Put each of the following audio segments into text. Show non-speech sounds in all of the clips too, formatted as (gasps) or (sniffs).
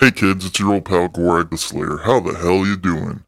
Hey kids, it's your old pal Gorag the Slayer. How the hell you doing?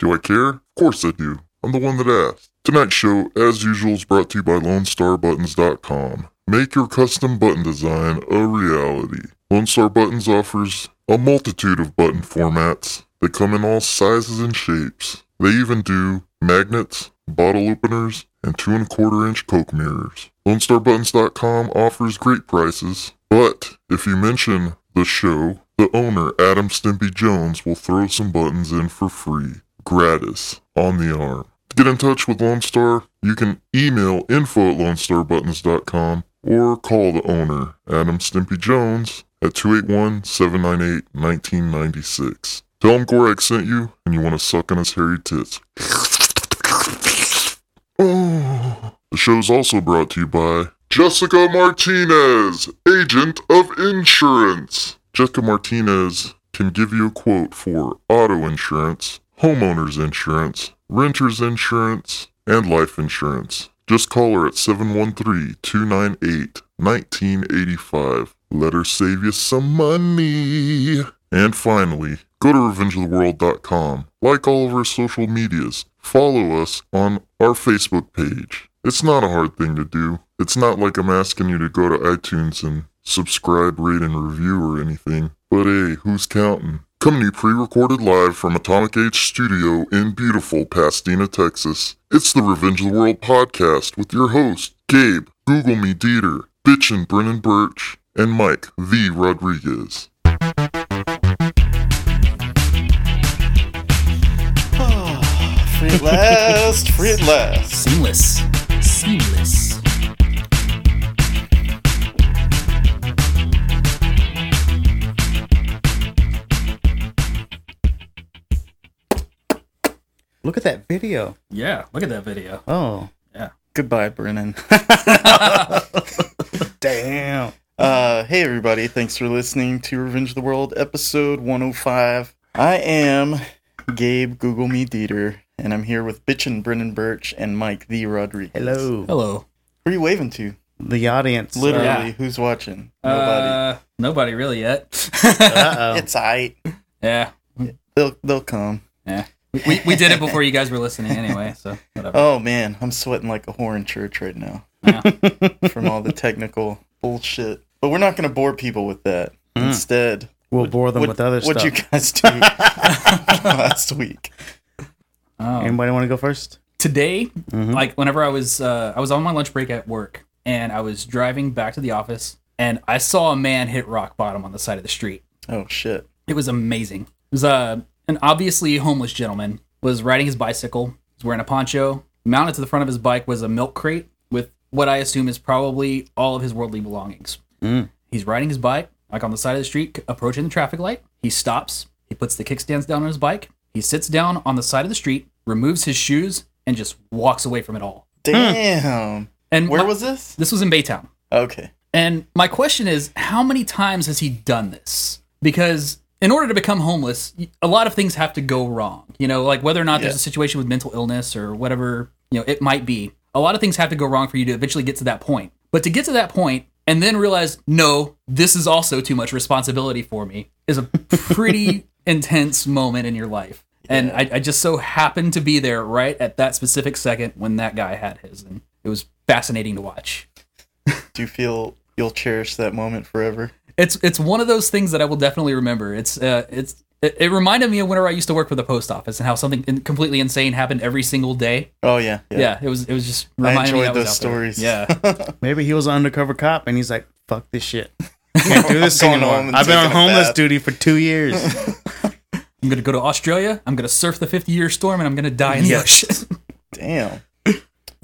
do I care? Of course I do. I'm the one that asked. Tonight's show, as usual, is brought to you by LoneStarButtons.com. Make your custom button design a reality. Lone Star Buttons offers a multitude of button formats. They come in all sizes and shapes. They even do magnets, bottle openers, and two and a quarter inch Coke mirrors. LoneStarButtons.com offers great prices, but if you mention the show, the owner, Adam Stimpy Jones, will throw some buttons in for free, gratis, on the arm. To get in touch with Lone Star, you can email info at LoneStarButtons.com or call the owner, Adam Stimpy Jones, at 281 798 1996. Tell him Gorek sent you and you want to suck on his hairy tits. (laughs) Oh. The show is also brought to you by Jessica Martinez, agent of insurance. Jessica Martinez can give you a quote for auto insurance, homeowners insurance, renter's insurance, and life insurance. Just call her at 713 298 1985. Let her save you some money. And finally, go to revengeoftheworld.com. Like all of our social medias. Follow us on our Facebook page. It's not a hard thing to do. It's not like I'm asking you to go to iTunes and subscribe, rate, and review or anything. But hey, who's counting? Coming to you pre-recorded live from Atomic Age Studio in beautiful Pasadena, Texas. It's the Revenge of the World podcast with your host, Gabe, Google Me Dieter, Bitchin' Brennan Birch, and Mike V. Rodriguez. Ah, free at last, free at last. Seamless. Seamless. Video. Yeah, look at that video. Oh, Yeah. Goodbye, Brennan. (laughs) (laughs) damn. Uh, hey everybody, thanks for listening to Revenge of the World episode 105. I am Gabe Google Me Dieter, and I'm here with Bitchin' Brennan Birch and Mike the Rodriguez. Hello. Hello. Who are you waving to? The audience. Literally, Yeah. who's watching? Nobody. Uh, nobody really yet. Uh-oh. (laughs) it's aight. yeah. They'll they'll come. Yeah. We, we did it before you guys were listening anyway, so whatever. Oh man, I'm sweating like a whore in church right now Yeah. from all the technical bullshit. But we're not going to bore people with that. Mm. Instead, we'll bore them what, with other stuff. What'd you guys do (laughs) last week? Oh. Anybody want to go first? Today, Mhm. like whenever I was uh, I was on my lunch break at work and I was driving back to the office and I saw a man hit rock bottom on the side of the street. Oh shit. It was amazing. It was uh, an obviously homeless gentleman was riding his bicycle. He's wearing a poncho. Mounted to the front of his bike was a milk crate with what I assume is probably all of his worldly belongings. Mm. He's riding his bike like on the side of the street, approaching the traffic light. He stops. He puts the kickstands down on his bike. He sits down on the side of the street, removes his shoes, and just walks away from it all. Damn. And Where my- was this? this? Was in Baytown. Okay. And my question is, how many times has he done this? Because in order to become homeless, a lot of things have to go wrong. You know, like whether or not there's a situation with mental illness or whatever, you know, it might be. A lot of things have to go wrong for you to eventually get to that point. But to get to that point and then realize, no, this is also too much responsibility for me is a pretty (laughs) intense moment in your life. And I, I just so happened to be there right at that specific second when that guy had his. And it was fascinating to watch. Do you feel you'll cherish that moment forever? It's it's one of those things that I will definitely remember. It's uh, it's it, it reminded me of whenever I used to work for the post office and how something completely insane happened every single day. Oh yeah. Yeah, it was it was just I reminding me enjoyed that was those out there. stories. Yeah, (laughs) Maybe he was an undercover cop and he's like, fuck this shit. (laughs) Can't do this anymore. I've been on homeless bath." duty for two years. (laughs) I'm gonna go to Australia. I'm gonna surf the 50 year storm and I'm gonna die in the ocean. Damn.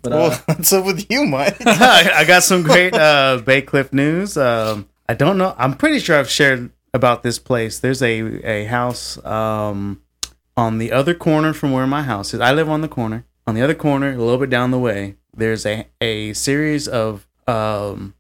But uh, well, what's up with you, Mike? I I got some great uh, Bacliff news. Um, I don't know. I'm pretty sure I've shared about this place. There's a a house um, on the other corner from where my house is. I live on the corner. On the other corner, a little bit down the way, there's a a series of um,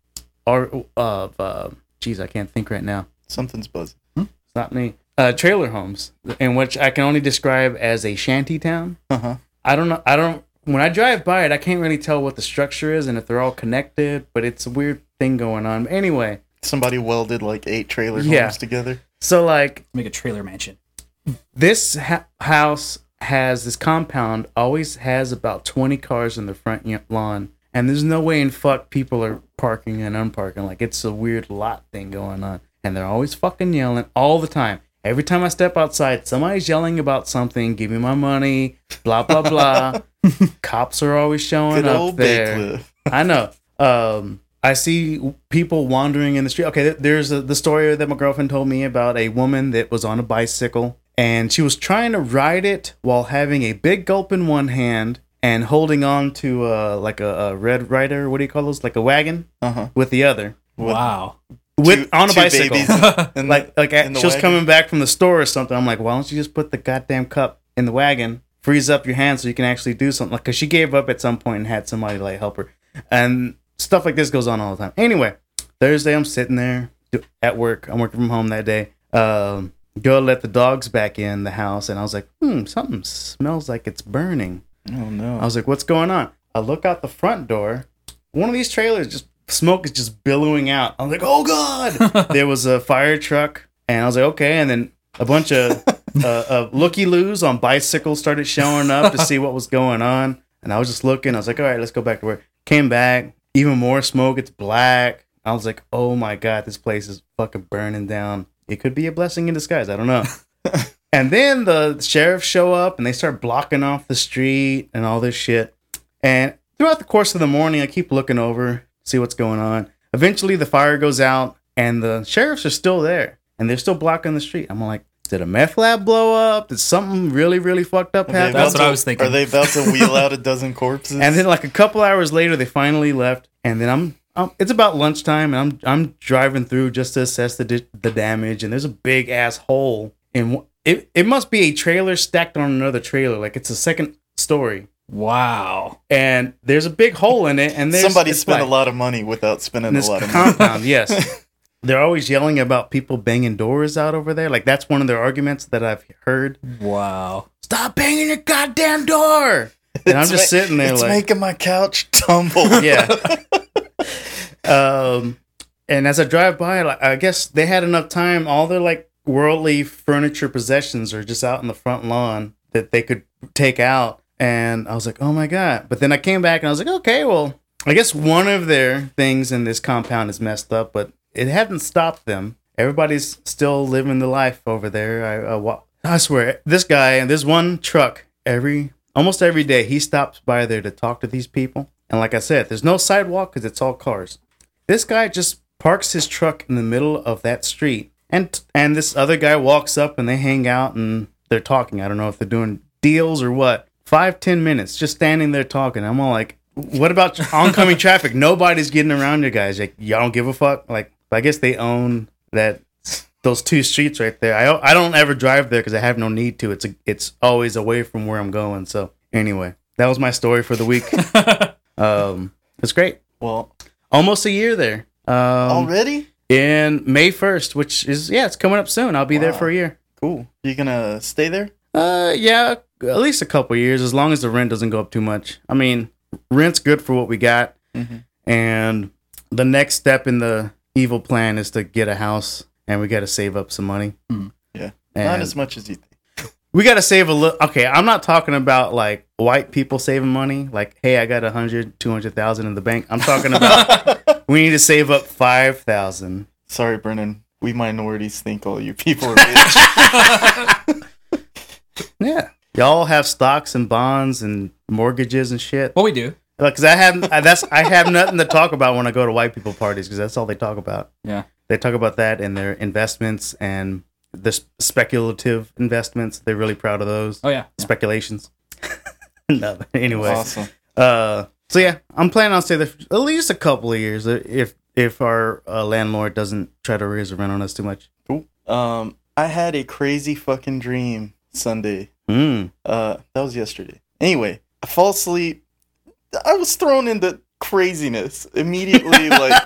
art of uh, geez, I can't think right now. Something's buzzing. It's not me. Uh, trailer homes, in which I can only describe as a shanty town. Uh huh. I don't know. I don't. When I drive by it, I can't really tell what the structure is and if they're all connected. But it's a weird thing going on. Anyway, Somebody welded like eight trailer Yeah. together. So like Make a trailer mansion. this ha- house has this compound always has about 20 cars in the front lawn and there's no way in fuck people are parking and unparking like it's a weird lot thing going on and they're always fucking yelling all the time every time i step outside somebody's yelling about something give me my money blah blah blah (laughs) cops are always showing Good up old there I know. Um, I see people wandering in the street. Okay, there's a, the story that my girlfriend told me about a woman that was on a bicycle and she was trying to ride it while having a big gulp in one hand and holding on to uh, like a, a red rider. What do you call those? Like a wagon Uh-huh. with the other wow. with two- on a two bicycle. (laughs) in- in like like in she was wagon. coming back from the store or something. I'm like, why don't you just put the goddamn cup in the wagon, freeze up your hand so you can actually do something? Like, cause she gave up at some point and had somebody like help her, and stuff like this goes on all the time. Anyway, Thursday I'm sitting there at work. I'm working from home that day. Um, go let the dogs back in the house, and I was like, hmm, something smells like it's burning. Oh no. I was like, what's going on? I look out the front door. One of these trailers just smoke is just billowing out. I'm like, oh god! (laughs) there was a fire truck, and I was like, okay. And then a bunch of (laughs) uh, of looky loos on bicycles started showing up to see what was going on. And I was just looking. I was like, all right, let's go back to work. Came back, even more smoke. It's black. I was like, oh my god, this place is fucking burning down. It could be a blessing in disguise. I don't know. (laughs) and then the sheriffs show up and they start blocking off the street and all this shit. And throughout the course of the morning, I keep looking over, see what's going on. Eventually, the fire goes out, and the sheriffs are still there, and they're still blocking the street. I'm like, did a meth lab blow up? Did something really, really fucked up happen? That's about what I was thinking. Are they about to wheel out a (laughs) dozen corpses? And then, like a couple hours later, they finally left, and then I'm. Um, it's about lunchtime, and I'm I'm driving through just to assess the di- the damage, and there's a big ass hole in it. It must be a trailer stacked on another trailer, like it's a second story, Wow. and there's a big hole in it, and there's somebody spent like- a lot of money without spending a lot of money. compound. yes, (laughs) they're always yelling about people banging doors out over there. Like that's one of their arguments that I've heard. Wow. Stop banging your goddamn door! And I'm just ma- sitting there It's like, making my couch tumble. (laughs) yeah. um, and as I drive by, like, I guess they had enough time. All their like worldly furniture possessions are just out in the front lawn that they could take out. And I was like, oh my god! But then I came back and I was like, okay, well, I guess one of their things in this compound is messed up, but it hadn't stopped them. Everybody's still living the life over there. I, I, wa- I swear, this guy and there's one truck every almost every day he stops by there to talk to these people. And like I said, there's no sidewalk because it's all cars. This guy just parks his truck in the middle of that street, and and this other guy walks up and they hang out and they're talking. I don't know if they're doing deals or what. Five ten minutes just standing there talking. I'm all like, what about oncoming (laughs) traffic? Nobody's getting around you guys. Like y'all don't give a fuck. Like I guess they own that those two streets right there. I I don't ever drive there because I have no need to. It's a, it's always away from where I'm going. So anyway, that was my story for the week. (laughs) um, it's great. Well, Almost a year there. Um, already? in May first, which is yeah, it's coming up soon. I'll be there for a year. Cool. You gonna stay there? Uh, yeah, at least a couple years, as long as the rent doesn't go up too much. I mean, rent's good for what we got, Mhm. and the next step in the evil plan is to get a house, and we got to save up some money. Mm. Yeah. and Not as much as you think. we got to save a little. Okay, I'm not talking about like white people saving money. Like, hey, I got a hundred, two hundred thousand in the bank. I'm talking about (laughs) we need to save up five thousand. Sorry, Brennan. We minorities think all you people are (laughs) rich. (laughs) Yeah, y'all have stocks and bonds and mortgages and shit. Well, we do. Because I have that's I have nothing to talk about when I go to white people parties because that's all they talk about. Yeah. They talk about that and their investments and the speculative investments. They're really proud of those Oh yeah. speculations. (laughs) no, anyway. awesome. Uh, so yeah, I'm planning on staying there at least a couple of years uh, if if our uh, landlord doesn't try to raise the rent on us too much. Um, I had a crazy fucking dream Sunday. Mm. Uh, that was yesterday. Anyway, I fall asleep. I was thrown into craziness immediately. like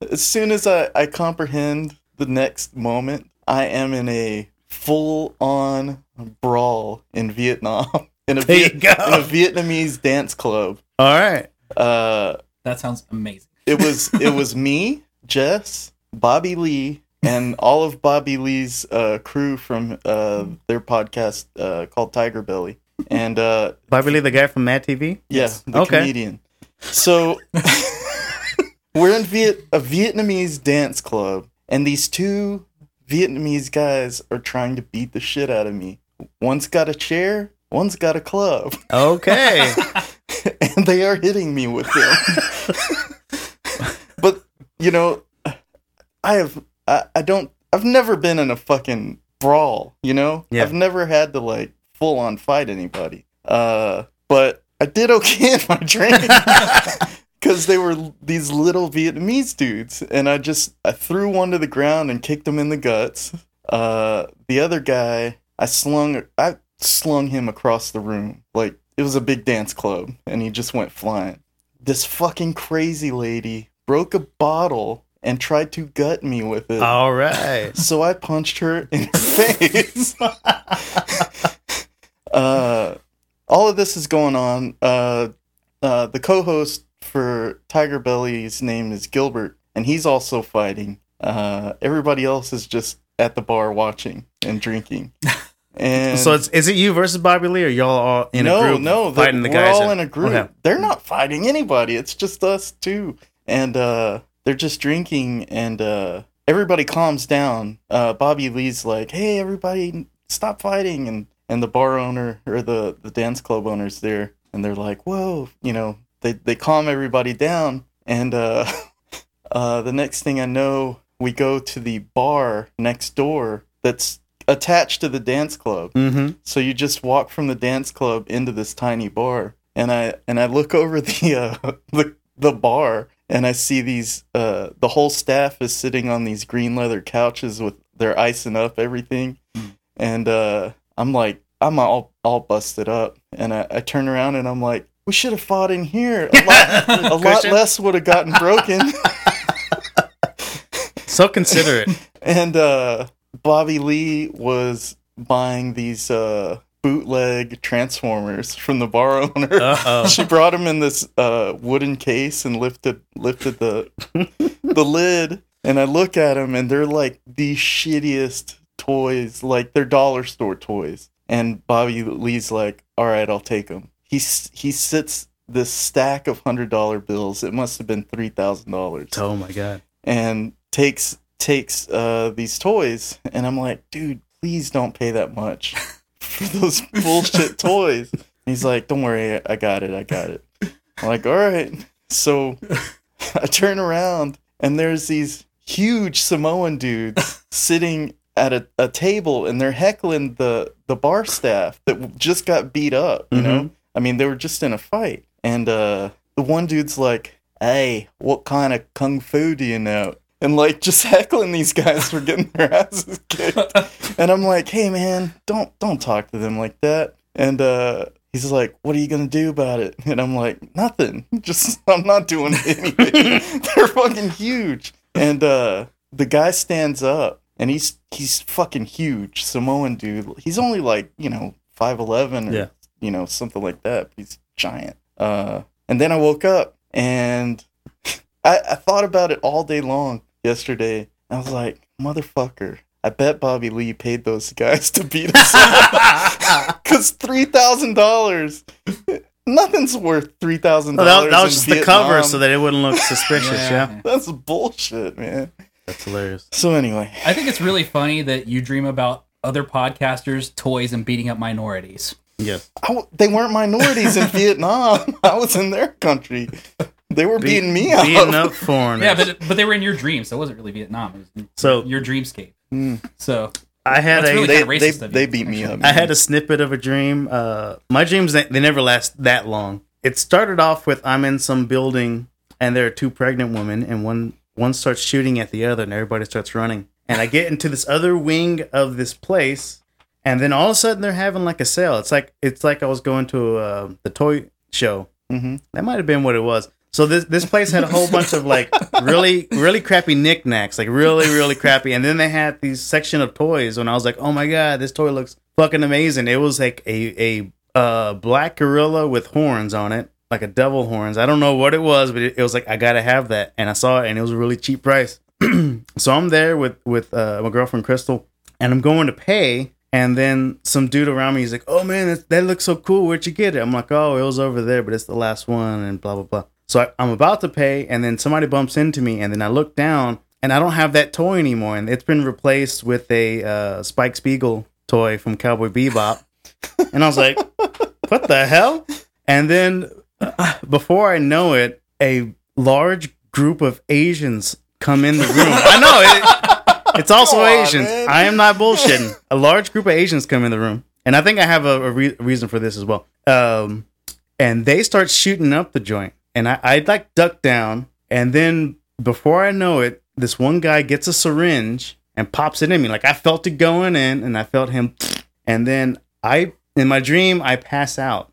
(laughs) as soon as I, I comprehend the next moment, I am in a full on brawl in Vietnam (laughs) in a There you Viet- go. in a Vietnamese dance club. All right. Uh, That sounds amazing. it was it was (laughs) me, Jess, Bobby Lee and all of Bobby Lee's uh, crew from uh, their podcast uh, called Tiger Belly. And uh, Bobby Lee, the guy from Mad TV. yeah, the Okay. comedian. So (laughs) we're in Viet- a Vietnamese dance club, and these two Vietnamese guys are trying to beat the shit out of me. One's got a chair, one's got a club, Okay. (laughs) and they are hitting me with them. (laughs) but you know, I have I, I don't I've never been in a fucking brawl. You know, Yeah. I've never had to like full on fight anybody. Uh, but I did okay in my (laughs) training (laughs) because they were these little Vietnamese dudes, and I just I threw one to the ground and kicked him in the guts. Uh, the other guy, I slung I slung him across the room like it was a big dance club, and he just went flying. This fucking crazy lady broke a bottle and tried to gut me with it. All right. So I punched her in her (laughs) face. Uh, all of this is going on. Uh, uh, the co-host for Tiger Belly's name is Gilbert, and he's also fighting. Uh, everybody else is just at the bar watching and drinking. And (laughs) So it's is it you versus Bobby Lee, or y'all all in no, a group no, the- fighting the we're guys? all in a group. Okay. They're not fighting anybody. It's just us two, and uh, they're just drinking, and uh, everybody calms down. Uh, Bobby Lee's like, "Hey, everybody, stop fighting!" and and the bar owner or the the dance club owners there, and they're like, "Whoa," you know, they they calm everybody down, and uh, (laughs) uh, the next thing I know, we go to the bar next door that's attached to the dance club. Mm-hmm. So you just walk from the dance club into this tiny bar, and I and I look (laughs) over the uh, the the bar, and I see these uh, the whole staff is sitting on these green leather couches with they're icing up everything, and uh, I'm like I'm all all busted up, and I, I turn around and I'm like we should have fought in here. A lot, (laughs) a lot less would have gotten broken. (laughs) So considerate. and uh Bobby Lee was buying these uh bootleg transformers from the bar owner. Uh-oh. (laughs) She brought them in this uh wooden case and lifted lifted the the lid and I look at them and they're like the shittiest toys, like they're dollar store toys. And Bobby Lee's like, "All right, I'll take them." He he sits this stack of hundred dollar bills. It must have been three thousand dollars oh my god. and takes takes uh these toys and I'm like, dude, please don't pay that much (laughs) for those (laughs) bullshit toys. And he's like, Don't worry, I got it, I got it. I'm like, all right. So (laughs) I turn around and there's these huge Samoan dudes sitting at a, a table and they're heckling the the bar staff that just got beat up, you know? I mean, they were just in a fight. And uh the one dude's like, Hey, what kind of kung fu do you know? And like just (laughs) heckling these guys for getting their asses kicked. (laughs) And I'm like, hey man, don't don't talk to them like that. And uh he's like, what are you gonna do about it? And I'm like, nothing. (laughs) Just I'm not doing anything. They're fucking huge. And uh the guy stands up and he's he's fucking huge, Samoan dude. He's only like, you know, five eleven or Yeah. you know, something like that. He's giant. Uh and then I woke up and (laughs) I, I thought about it all day long yesterday. I was like, motherfucker. I bet Bobby Lee paid those guys (laughs) to beat us up. (laughs) Because $3,000, nothing's worth $3,000. Well, that, that was just in the cover so that it wouldn't look suspicious. yeah. That's bullshit, man. That's hilarious. So, anyway, I think it's really funny that you dream about other podcasters, toys, and beating up minorities. Yes. I w- they weren't minorities in (laughs) Vietnam. I was in their country. They were beating me up. Beating up foreigners. Yeah, but but they were in your dreams, so it wasn't really Vietnam. It was So- your dreamscape. Mm. So I had That's a really They, kinda they, racist of they you, beat me up. I had a snippet of a dream. Uh, my dreams they, they never last that long. It started off with I'm in some building and there are two pregnant women and one one starts shooting at the other and everybody starts running. And I get into this other wing of this place and then all of a sudden they're having like a sale. It's like it's like I was going to uh, the toy show. Mhm. That might have been what it was. So this this place had a whole bunch of like really really crappy knickknacks, like really really crappy. And then they had these section of toys, and I was like, oh my god, this toy looks fucking amazing. It was like a a uh, black gorilla with horns on it, like a devil horns. I don't know what it was, but it, it was like I gotta have that. And I saw it, and it was a really cheap price. (clears throat) so I'm there with with uh, my girlfriend Crystal, and I'm going to pay, and then some dude around me is like, "Oh man, that, that looks so cool. Where'd you get it?" I'm like, "Oh, it was over there, but it's the last one," and blah blah blah. So I, I'm about to pay, and then somebody bumps into me, and then I look down, and I don't have that toy anymore, and it's been replaced with a uh, Spike Spiegel toy from Cowboy Bebop, and I was like, "What the hell?" And then uh, (sighs) before I know it, a large group of Asians come in the room. I know it, it's (laughs) also on, Asians. man. I am not bullshitting. A large group of Asians come in the room, and I think I have a, a re- reason for this as well. Um, and they start shooting up the joint, and I, I like duck down, and then before I know it, this one guy gets a syringe and pops it in me. Like I felt it going in, and I felt him, (sniffs) and then I, in my dream, I pass out.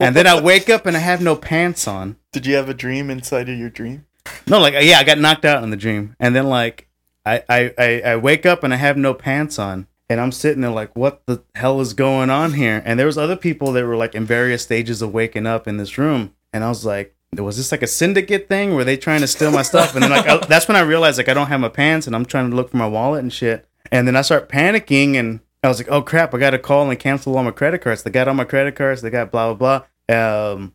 And then I wake up and I have no pants on. Did you have a dream inside of your dream? No, like uh, yeah, I got knocked out in the dream, and then like I I I, I wake up and I have no pants on, and I'm sitting there like, what the hell is going on here? And there was other people that were like in various stages of waking up in this room, and I was like, was this like a syndicate thing? Were they trying to steal my stuff? And then like I, that's when I realized like I don't have my pants, and I'm trying to look for my wallet and shit, and then I start panicking and. I was like, "Oh crap! I got to call and cancel all my credit cards. They got all my credit cards. They got blah blah blah." Um,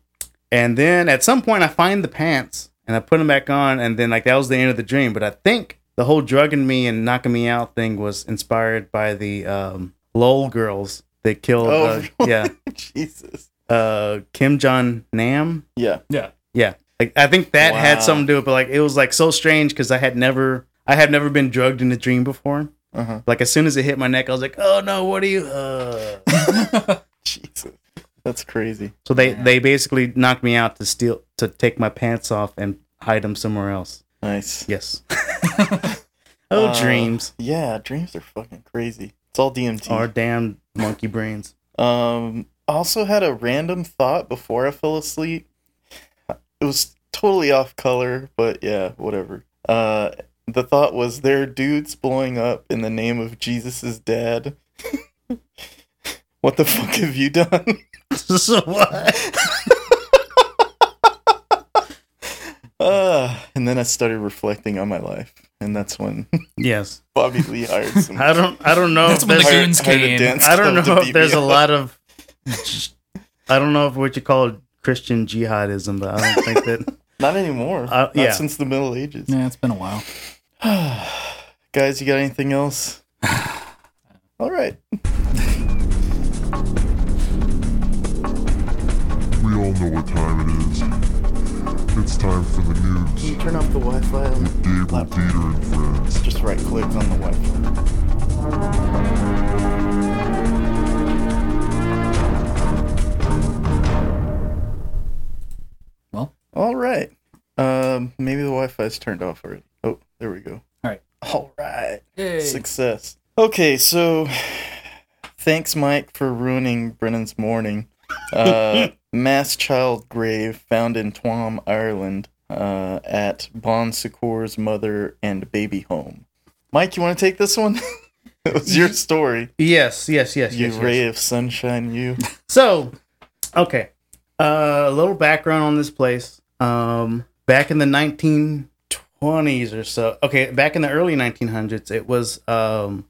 and then at some point, I find the pants and I put them back on, and then like that was the end of the dream. But I think the whole drugging me and knocking me out thing was inspired by the um, LOL girls that killed, Oh, uh, really? (laughs) yeah, Jesus. uh, Kim Jong Nam. Yeah. Yeah. Yeah, like I think that Wow. had something to do with it. But like it was like so strange because I had never, I had never been drugged in a dream before. Uh-huh. Like as soon as it hit my neck, I was like, "Oh no, what are you?" Uh. (laughs) Jesus. That's crazy. So they they basically knocked me out to steal to take my pants off and hide them somewhere else. Nice. Yes. (laughs) oh, Uh, dreams. Yeah, dreams are fucking crazy. It's all DMT. Our damn monkey brains. Um, also had a random thought before I fell asleep. It was totally off color, but yeah, whatever. Uh, the thought was there are dudes blowing up in the name of Jesus' dad. (laughs) what the fuck have you done? (laughs) so what? Uh, and then I started reflecting on my life, and that's when (laughs) Yes. Bobby Lee hired some. I don't. I don't know. That's if when the there's- goons hired came. dance I don't know if there's a lot of. I don't know if what you call Christian jihadism, but I don't think that. Not anymore. Uh, Not yeah. since the Middle Ages. Yeah, it's been a while. (sighs) Guys, you got anything else? (sighs) All right. We all know what time it is. It's time for the Can news you turn off the Wi-Fi? on- with Gabriel Dieter and friends. Just right click on the Wi-Fi. Well. All right. Um, maybe the Wi-Fi's turned off already. Oh, there we go. All right. All right. Yay. Success. Okay, so thanks, Mike, for ruining Brennan's morning. Uh, (laughs) mass child grave found in Tuam, Ireland, uh, at Bon Secours mother and baby home. Mike, you want to take this one? (laughs) it was your story. Yes. Yes. Yes. You yes, yes. ray of sunshine, you. (laughs) So, okay. Uh, a little background on this place. Um, back in the 1920s or so. Okay, back in the early 1900s, it was um,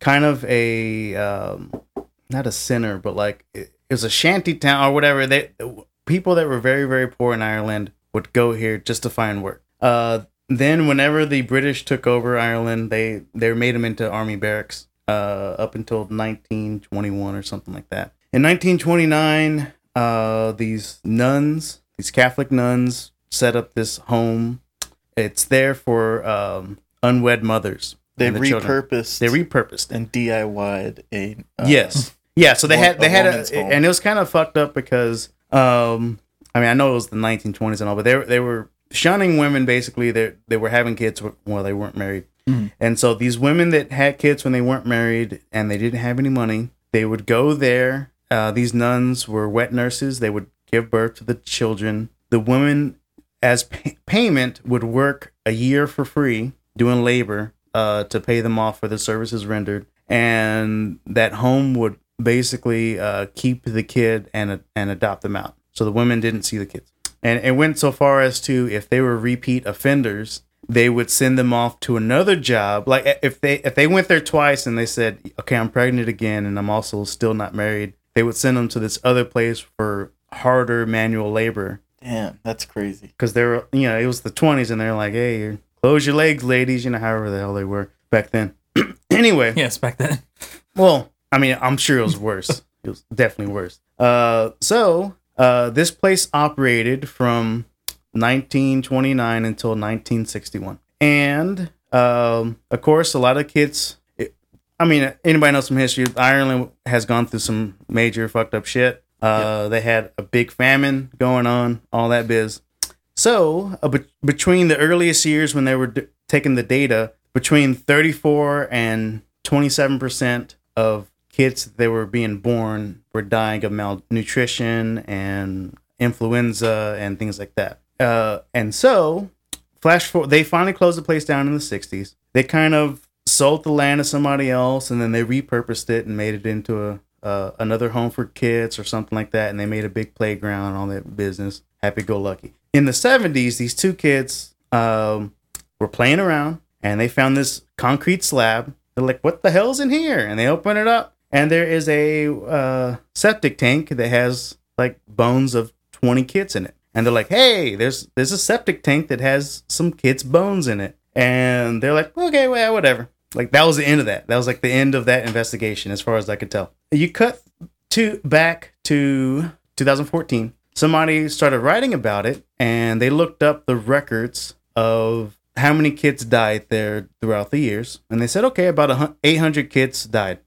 kind of a um, not a center, but like it, it was a shanty town or whatever. They people that were very very poor in Ireland would go here just to find work. Uh, then whenever the British took over Ireland, they they made them into army barracks. Uh, up until 1921 or something like that. In 1929, uh, these nuns, these Catholic nuns, set up this home. It's there for um, unwed mothers. They the children. repurposed They repurposed and DIY'd a. Uh, yes. Yeah. So they had they a had a, home. and it was kind of fucked up because um, I mean I know it was the 1920s and all, but they were they were shunning women basically. They they were having kids while they weren't married. Mhm. And so these women that had kids when they weren't married and they didn't have any money, they would go there. Uh, these nuns were wet nurses. They would give birth to the children. The women, as pay- payment, would work a year for free doing labor uh, to pay them off for the services rendered. And that home would basically uh, keep the kid and and adopt them out. So the women didn't see the kids. And it went so far as to if they were repeat offenders, they would send them off to another job. Like if they if they went there twice and they said, "Okay, I'm pregnant again and I'm also still not married," they would send them to this other place for harder manual labor Damn, that's crazy. because they were you know it was the 20s and they're like, "Hey, close your legs, ladies," you know, however the hell they were back then. (clears throat) anyway, Yes, back then. well, I mean, I'm sure it was worse. (laughs) it was definitely worse. Uh, so uh, this place operated from 1929 until 1961, and um, of course, a lot of kids. It, I mean, anybody knows some history. Ireland has gone through some major fucked up shit. Uh, They had a big famine going on, all that biz. So, uh, be- between the earliest years when they were d- taking the data, between 34 and 27% of kids that were being born were dying of malnutrition and influenza and things like that. Uh, and so, flash forward, they finally closed the place down in the 60s. They kind of sold the land to somebody else and then they repurposed it and made it into a uh, another home for kids or something like that, and they made a big playground and all that business. Happy go lucky. In the 70s, these two kids um, were playing around and they found this concrete slab. They're like, "What the hell's in here?" And they open it up, and there is a uh, septic tank that has like bones of 20 kids in it. And they're like, "Hey, there's there's a septic tank that has some kids' bones in it." And they're like, "Okay, well, whatever." Like that was the end of that. That was like the end of that investigation, as far as I could tell. You cut to back to 2014. Somebody started writing about it, and they looked up the records of how many kids died there throughout the years, and they said, okay, about 800 kids died.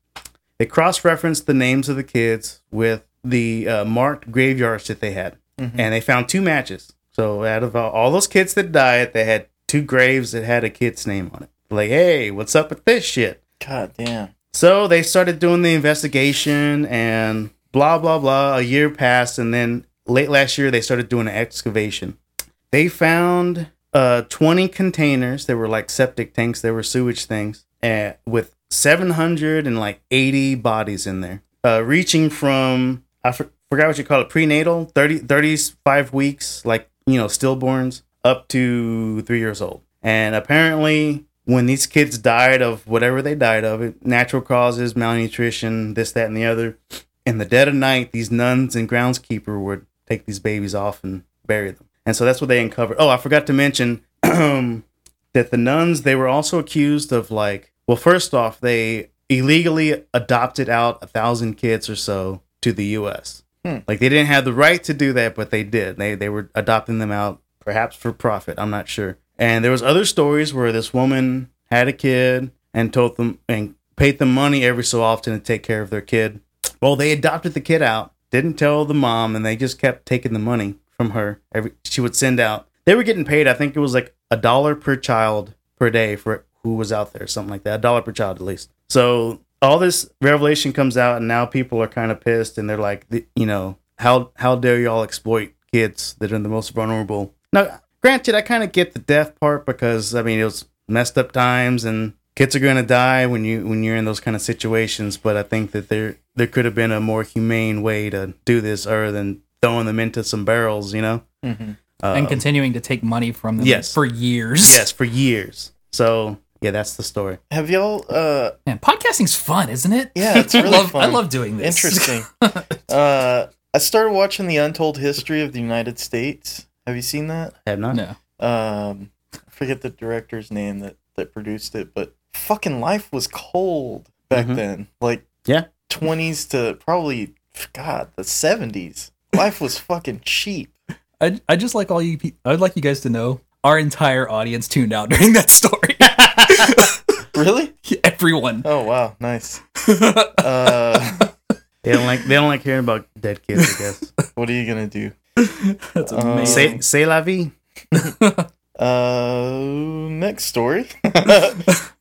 They cross-referenced the names of the kids with the uh, marked graveyards that they had, and they found two matches. So out of all those kids that died, they had two graves that had a kid's name on it. Like, hey, what's up with this shit? God damn. So they started doing the investigation and blah blah blah. A year passed, and then late last year they started doing an excavation. They found uh 20 containers. They were like septic tanks. They were sewage things, uh, with 700 and like 80 bodies in there, uh, reaching from I for- forgot what you call it, prenatal, 30 35 weeks, like you know stillborns, up to three years old. And apparently, when these kids died of whatever they died of, it, natural causes, malnutrition, this, that, and the other, in the dead of night, these nuns and groundskeeper would take these babies off and bury them. And so that's what they uncovered. Oh, I forgot to mention (clears throat) that the nuns, they were also accused of like, well, first off, they illegally adopted out a thousand kids or so to the U.S. Hmm. Like they didn't have the right to do that, but they did. They they were adopting them out, perhaps for profit. I'm not sure. And there was other stories where this woman had a kid and told them and paid them money every so often to take care of their kid. Well, they adopted the kid out, didn't tell the mom, and they just kept taking the money from her. Every she would send out. They were getting paid. I think it was like a dollar per child per day for who was out there, something like that. A dollar per child at least. So all this revelation comes out, and now people are kind of pissed, and they're like, you know, how how dare y'all exploit kids that are the most vulnerable? Now, granted, I kind of get the death part because I mean it was messed up times, and kids are gonna die when you when you're in those kind of situations. But I think that there there could have been a more humane way to do this, other than throwing them into some barrels, you know. Mhm. Uh, and continuing to take money from them yes. for years. yes, for years. So yeah, that's the story. Have y'all? Uh, Man, podcasting's fun, isn't it? Yeah, it's really (laughs) I love, I love doing this. interesting. (laughs) uh, I started watching the Untold History of the United States. Have you seen that? I have not. no. Um, I forget the director's name that that produced it, but fucking life was cold back Mhm. then. Like Yeah. twenties to probably God the seventies. Life was fucking cheap. I, I just like all you. pe- I'd like you guys to know our entire audience tuned out (laughs) during that story. (laughs) Really? (laughs) Everyone. Oh wow, nice. Uh, They don't like they don't like hearing about dead kids. I guess. what are you gonna do? (laughs) That's Um, amazing. say say la vie. (laughs) Uh, next story. (laughs)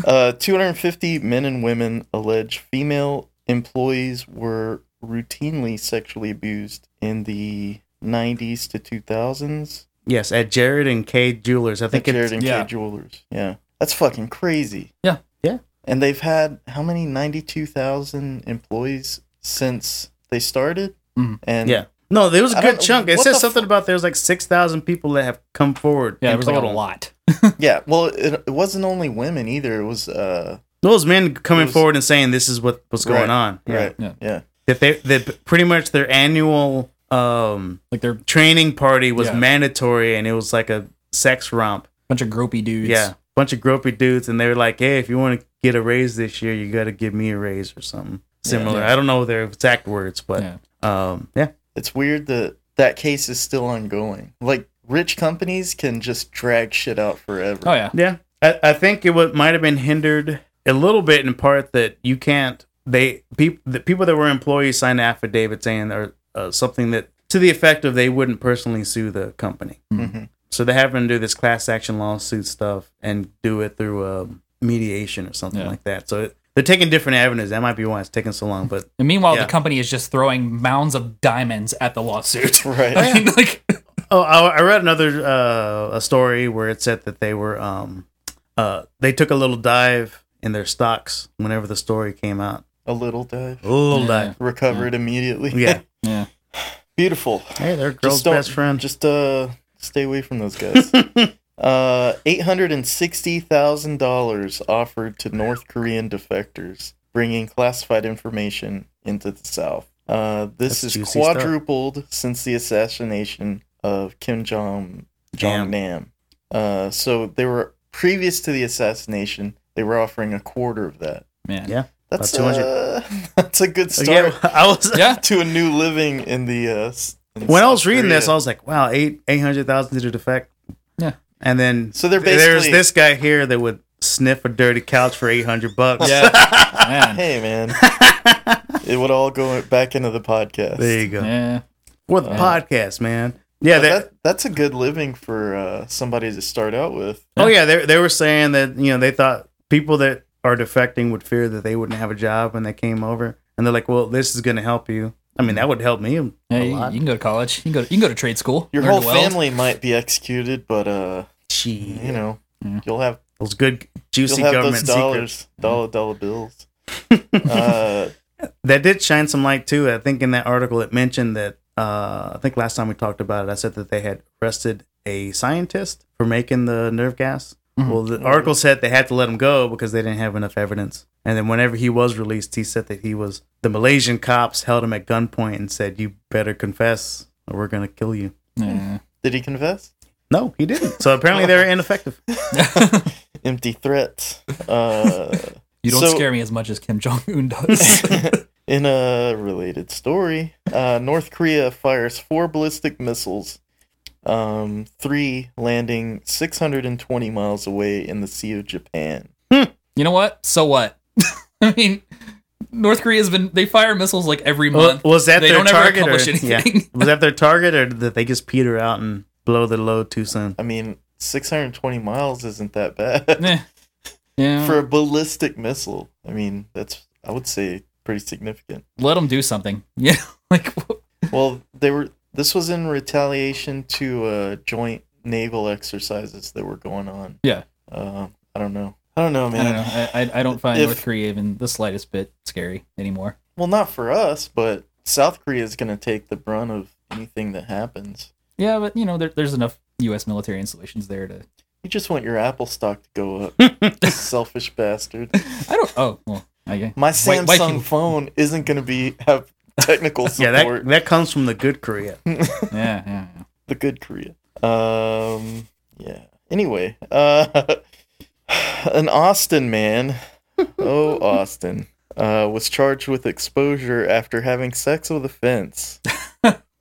uh, 250 men and women allege female employees were routinely sexually abused in the 90s to 2000s. Yes, at Jared and Kay Jewelers. I I think think it's Jared and yeah. Kay Jewelers. Yeah, that's fucking crazy. Yeah. Yeah. And they've had how many 92,000 employees since they started? Mhm. And yeah. No, there was a I good don't- chunk. It what says the something fu- about there's like six thousand people that have come forward. yeah, in it was like a total. lot. (laughs) Yeah, well, it, it wasn't only women either. It was uh, Those men coming It was- forward and saying this is what what's going Right, on. Yeah. right, Yeah. yeah. That they that pretty much their annual um Like they're a training party was Yeah. mandatory and it was like a sex romp. bunch of gropey dudes. Yeah. Bunch of gropey dudes and they were like, Hey, if you want to get a raise this year, you gotta give me a raise or something similar. Yeah. I don't know their exact words, but Yeah. um yeah. It's weird that that case is still ongoing. Like rich companies can just drag shit out forever. Oh yeah. Yeah, I, I think it would might have been hindered a little bit in part that you can't. They people the people that were employees signed affidavits saying or uh, something that to the effect of they wouldn't personally sue the company. Mhm. So they have to do this class action lawsuit stuff and do it through um, mediation or something Yeah. like that. So it, they're taking different avenues. That might be why it's taking so long. But And meanwhile, Yeah. the company is just throwing mounds of diamonds at the lawsuit. (laughs) (laughs) Right. I mean, like, Oh, I, I read another uh, a story where it said that they were um, uh, they took a little dive in their stocks whenever the story came out. A little dive. A little Yeah. dive. Recovered immediately. Yeah. yeah. (laughs) Beautiful. Hey, they're girl's best friend. Just uh stay away from those guys. Uh eight hundred and sixty thousand dollars offered to North Korean defectors, bringing classified information into the South. Uh this That's is juicy stuff. quadrupled since the assassination of Kim Jong Jong Nam. Uh so they were previous to the assassination, they were offering a quarter of that. Man. Yeah. That's 200. uh, (laughs) that's a good start Again, (laughs) I was Yeah. (laughs) to a new living in the uh in when I was South reading this, I was like, wow, eight eight hundred thousand to defect. Yeah. And then So they're there's this guy here that would sniff a dirty couch for eight hundred bucks. Yeah. (laughs) Man. Hey man, (laughs) it would all go back into the podcast. there you go. Yeah. For the Uh, podcast, man. Yeah, that, that, that's a good living for uh, somebody to start out with. Oh yeah, they they were saying that you know they thought people that are defecting would fear that they wouldn't have a job when they came over, and they're like, well, this is going to help you. I mean, that would help me a Yeah, you, lot. you can go to college. You can go. To, you can go to trade school. Your whole family might be executed, but uh, Gee, you know, Yeah. you'll have those good juicy you'll have government those secrets. dollars, dollar dollar bills. (laughs) uh, That did shine some light too. I think in that article it mentioned that uh, I think last time we talked about it, I said that they had arrested a scientist for making the nerve gas. Mhm. Well, the article said they had to let him go because they didn't have enough evidence. And then whenever he was released, he said that he was the Malaysian cops held him at gunpoint and said, "You better confess, or we're gonna kill you." Yeah. did he confess? No, he didn't. So apparently they're (laughs) ineffective. (laughs) Empty threats. Uh, you don't So- scare me as much as Kim Jong Un does. (laughs) in a related story, uh, North Korea fires four ballistic missiles, um, three landing 620 miles away in the Sea of Japan. you know what? So what? (laughs) I mean, North Korea's been they fire missiles like every Well, month. was that They their don't ever target? accomplish or, (laughs) yeah. Was that their target, or did they just peter out and blow the load too soon? I mean, 620 miles isn't that bad (laughs) Eh. Yeah. for a ballistic missile. I mean, that's I would say pretty significant. Let them do something. Yeah. Like Well, they were. This was in retaliation to uh, joint naval exercises that were going on. Yeah. Uh, I don't know. I don't know, I man. don't know. I, I, I don't find If- North Korea even the slightest bit scary anymore. Well, not for us, but South Korea is going to take the brunt of anything that happens. Yeah, but you know, there, there's enough U.S. military installations there to. You just want your Apple stock to go up, (laughs) selfish bastard. I don't. Oh well. Okay. My Samsung phone isn't going to be have (laughs) technical support. Yeah, that that comes from the good Korea. (laughs) Yeah, yeah. yeah. the good Korea. Um, yeah. Anyway, uh, (sighs) an Austin man, (laughs) oh Austin, uh, was charged with exposure after having sex with a fence.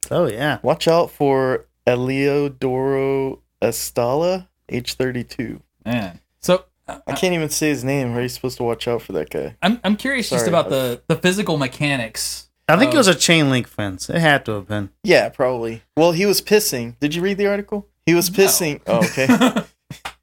Oh yeah. Watch out for Eliodoro Estala, age 32. Man. So uh, I can't even say his name. How are you supposed to watch out for that guy? I'm I'm curious just about I've- the the physical mechanics. I think it was a chain link fence. It had to have been. Yeah, probably. Well, he was pissing. Did you read the article? He was No. pissing. (laughs) Oh, okay.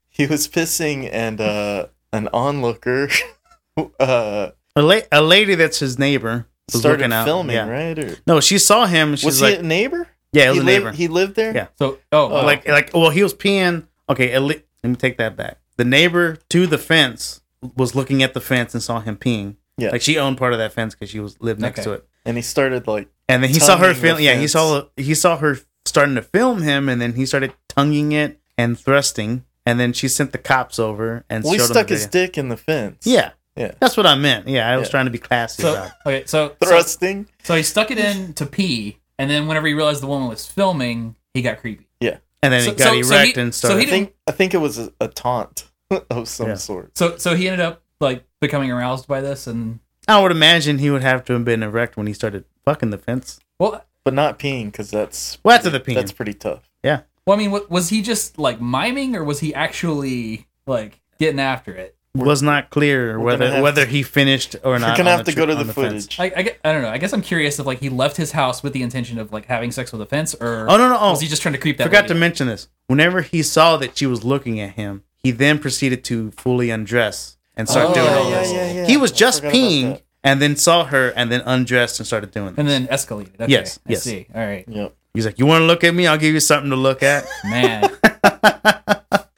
he was pissing, and uh, an onlooker (laughs) uh, A, la- a lady that's his neighbor was started looking out. filming, yeah. right? Or No, she saw him. She's was like, he a neighbor? yeah, it was he a lived- neighbor. he lived there. Yeah. So oh, Oh, like, like, well, he was peeing. Okay, a li- let me take that back. The neighbor to the fence was looking at the fence and saw him peeing. Yeah. like she owned part of that fence because she was lived next Okay. to it. And he started like And then he saw her Tonguing film. Yeah, he saw he saw her starting to film him, and then he started tonguing it and thrusting and then she sent the cops over and Well, he stuck his dick in the fence. Yeah, Yeah. that's what I meant. Yeah, I was Yeah. trying to be classy So about. okay, so so, Thrusting. so he stuck it in to pee, and then whenever he realized the woman was filming, he got creepy. Yeah, and then so- it got so- so erect he- and so started. he I think I think it was a, a taunt (laughs) of some Yeah. sort. So so he ended up like becoming aroused by this, and I would imagine he would have to have been erect when he started fucking the fence. well, But not peeing because that's Well, after the peeing. That's pretty tough. Yeah. Well, I mean, what, was he just like miming, or was he actually like getting after it? was not clear whether whether to- he finished or not. We're gonna have the to go to on the fence. footage. I, I, I don't know. I guess I'm curious if like he left his house with the intention of like having sex with a fence, or Oh no no! Oh, was he just trying to creep that? forgot lady to mention this. Whenever he saw that she was looking at him, he then proceeded to fully undress and start Oh, doing yeah, all yeah, this. yeah, yeah. He was just peeing and then saw her and then undressed and started doing this. and then escalated. Okay, Yes, I yes. see. All right, Yep. He's like, "You want to look at me? I'll give you something to look at." (laughs) man. (laughs)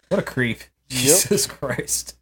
what a creep! Yep. Jesus Christ.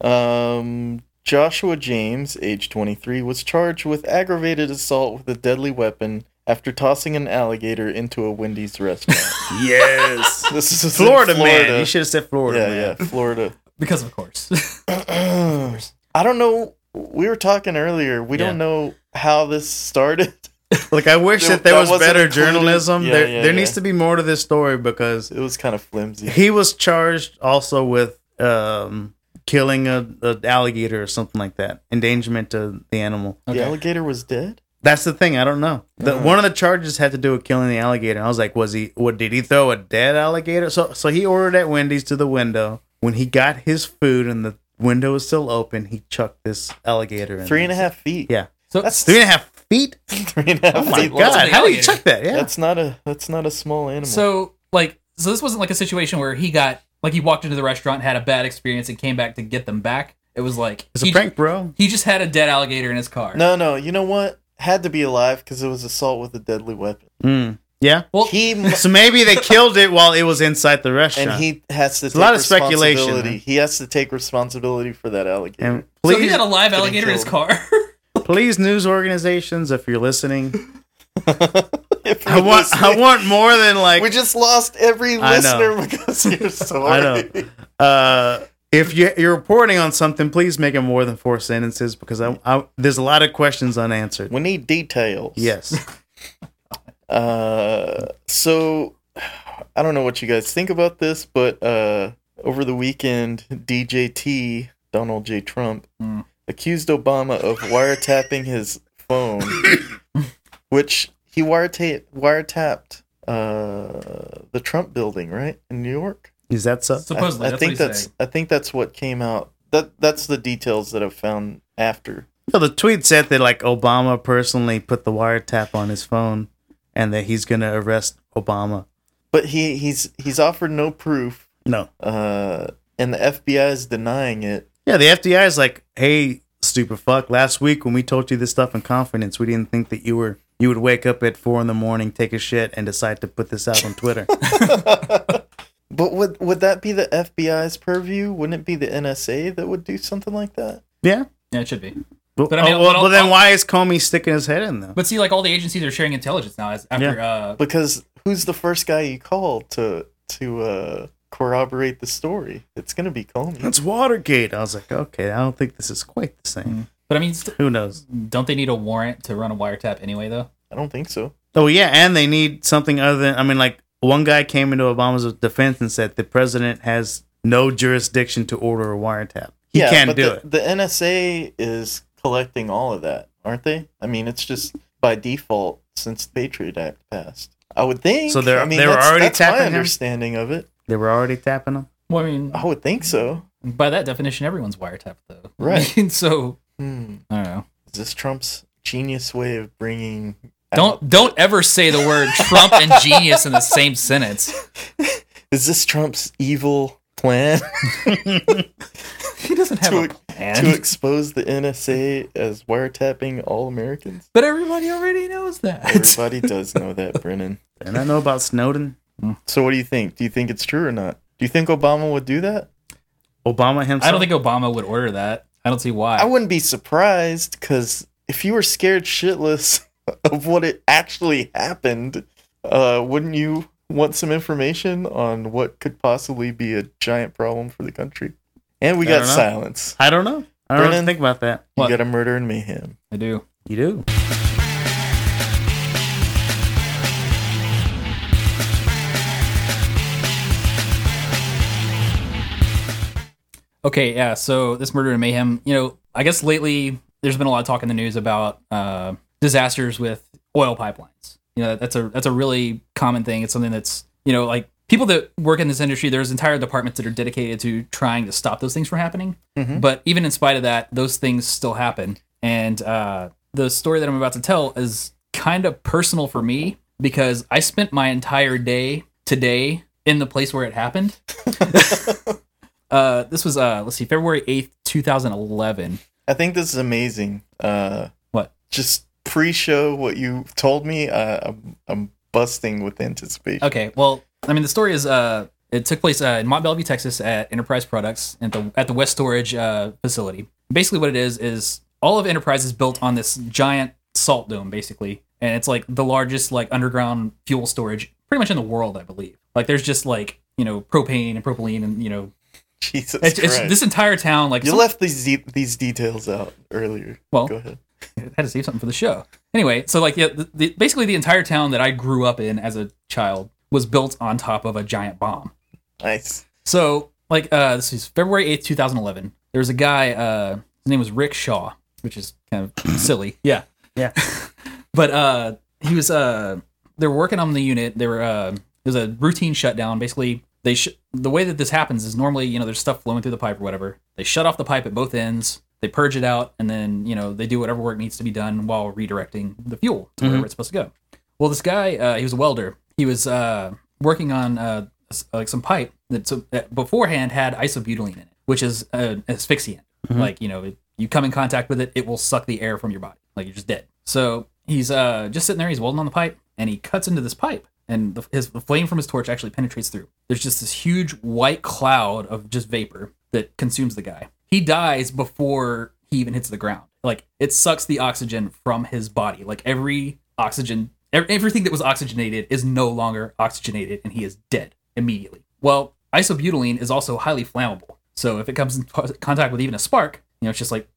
Um, Joshua James, age 23, was charged with aggravated assault with a deadly weapon after tossing an alligator into a Wendy's restaurant. (laughs) yes, this is in Florida, Florida. man. You should have said Florida. yeah, man. yeah, Florida. Because of course. (laughs) (clears throat) I don't know. We were talking earlier. We Yeah. don't know how this started. (laughs) Like I wish There- that there that was better included. journalism. Yeah, there yeah, there yeah. needs to be more to this story because It was kind of flimsy. he was charged also with um, killing a, a alligator or something like that, endangerment to the animal. The alligator was dead. That's the thing. I don't know. The, Uh-huh. One of the charges had to do with killing the alligator. I was like, was he? What did he throw a dead alligator? So so he ordered at Wendy's to the window. When he got his food and the window was still open, he chucked this alligator in. Three and a half feet. Yeah, So That's three and a half feet. (laughs) three and a half Oh my feet. Lots of god! big How did you alligator. chuck that? Yeah. That's not a that's not a small animal. So like so this wasn't like a situation where he got like he walked into the restaurant, had a bad experience, and came back to get them back. It was like it's a he, prank, bro. he just had a dead alligator in his car. no, no. You know what? Had to be alive because it was assault with a deadly weapon. Mm. Yeah. Well, He (laughs) So maybe they killed it while it was inside the restaurant. and he has to. It's take a lot of speculation, responsibility. man. He has to take responsibility for that alligator. And so he please, had a live alligator in his car. (laughs) please, news organizations, if you're listening, (laughs) If I you're want, I want more than like we just lost every listener because you're sorry. I know. uh, if you, you're reporting on something, please make it more than four sentences because I, I, there's a lot of questions unanswered. We need details. Yes. Uh, so I don't know what you guys think about this, but uh, over the weekend, DJT Donald J. Trump Hmm. accused Obama of wiretapping his phone, (laughs) which he wireta- wiretapped uh, the Trump building, right in New York. Is that so? I- Supposedly, I, that's think what he's that's saying. I think that's what came out. That that's the details that I've found after. So the tweet said that like Obama personally put the wiretap on his phone, and that he's gonna arrest Obama. But he he's he's offered no proof, No. uh, and the FBI is denying it. Yeah, the FBI is like, hey, stupid fuck. Last week when we told you this stuff in confidence, we didn't think that you were you would wake up at four in the morning, take a shit, and decide to put this out on Twitter. (laughs) But would would that be the FBI's purview? Wouldn't it be the NSA that would do something like that? yeah. Yeah, it should be. Well, But I mean, oh, well, but well, then I'll- why is Comey sticking his head in though? But see, like all the agencies are sharing intelligence now. As after uh, Because who's the first guy you call to to uh, corroborate the story? It's gonna be Comey. It's Watergate. I was like, okay, I don't think this is quite the same. but I mean, st- Who knows? don't they need a warrant to run a wiretap anyway? Though. I don't think so. Oh yeah, and they need something other than I mean, like one guy came into Obama's defense and said the president has no jurisdiction to order a wiretap. He can't but do the, it. The NSA is collecting all of that, aren't they? I mean, it's just by default since the Patriot Act passed. I would think. So they're- I mean, they were that's, already that's my tapping him? understanding of it. They were already tapping them. Well, I mean, I would think so. by that definition, everyone's wiretapped though. (laughs) Right. I mean, so Hmm. I don't know. Is this Trump's genius way of bringing? Don't out- don't ever say the word Trump and genius in the same sentence. (laughs) Is this Trump's evil plan (laughs) He doesn't have To a plan. to expose the NSA as wiretapping all Americans? but everybody already knows that. Everybody (laughs) does know that, Brennan. And I know about Snowden. So, what do you think? Do you think it's true or not? Do you think Obama would do that? Obama himself. I don't think Obama would order that. I don't see why. I wouldn't be surprised because if you were scared shitless (laughs) of what it actually happened, uh, wouldn't you want some information on what could possibly be a giant problem for the country? And we I got silence. I don't know. I don't know Brennan? to think about that. You What? got a murder and mayhem. I do. You do. Okay, yeah. So this murder and mayhem, you know, I guess lately there's been a lot of talk in the news about uh, disasters with oil pipelines. You know, that's a that's a really common thing. It's something that's you know like people that work in this industry. There's entire departments that are dedicated to trying to stop those things from happening. Mhm. But even in spite of that, those things still happen. And uh, the story that I'm about to tell is kind of personal for me because I spent my entire day today in the place where it happened. (laughs) Uh, this was uh, let's see, February eighth, two thousand eleven. I think this is amazing. Uh, What? Just pre-show what you told me. Uh, I'm, I'm busting with anticipation. Okay, well, I mean, the story is uh, it took place uh, in Mont Belvieu, Texas, at Enterprise Products at the at the West Storage uh, facility. Basically, what it is is all of Enterprise is built on this giant salt dome, basically, and it's like the largest like underground fuel storage pretty much in the world, I believe. Like, there's just like you know propane and propylene, and you know, Jesus it's, it's this entire town. Like, you some- left these de- these details out earlier. Well, Go ahead. I (laughs) had to save something for the show. Anyway, so like yeah, the, the, basically the entire town that I grew up in as a child was built on top of a giant bomb. Nice. So like uh, this is February eighth, two thousand eleven. There was a guy. Uh, his name was Rick Shaw, which is kind of (coughs) silly. Yeah, Yeah. (laughs) but uh, he was uh, they were working on the unit. They were uh, it was a routine shutdown. Basically, they sh- the way that this happens is normally you know there's stuff flowing through the pipe or whatever. They shut off the pipe at both ends. They purge it out, and then you know they do whatever work needs to be done while redirecting the fuel to wherever it's supposed to go. Well, this guy, uh, he was a welder. He was uh, working on uh, like some pipe that, so, that beforehand had isobutylene in it, which is an asphyxiant. Like you know, you come in contact with it, it will suck the air from your body, like you're just dead. So he's uh, just sitting there. He's welding on the pipe, and he cuts into this pipe, and the, his the flame from his torch actually penetrates through. There's just this huge white cloud of just vapor that consumes the guy. He dies before he even hits the ground. Like it sucks the oxygen from his body. Like every oxygen, everything that was oxygenated is no longer oxygenated, and he is dead immediately. Well, isobutylene is also highly flammable. So if it comes in contact with even a spark, you know, it's just like,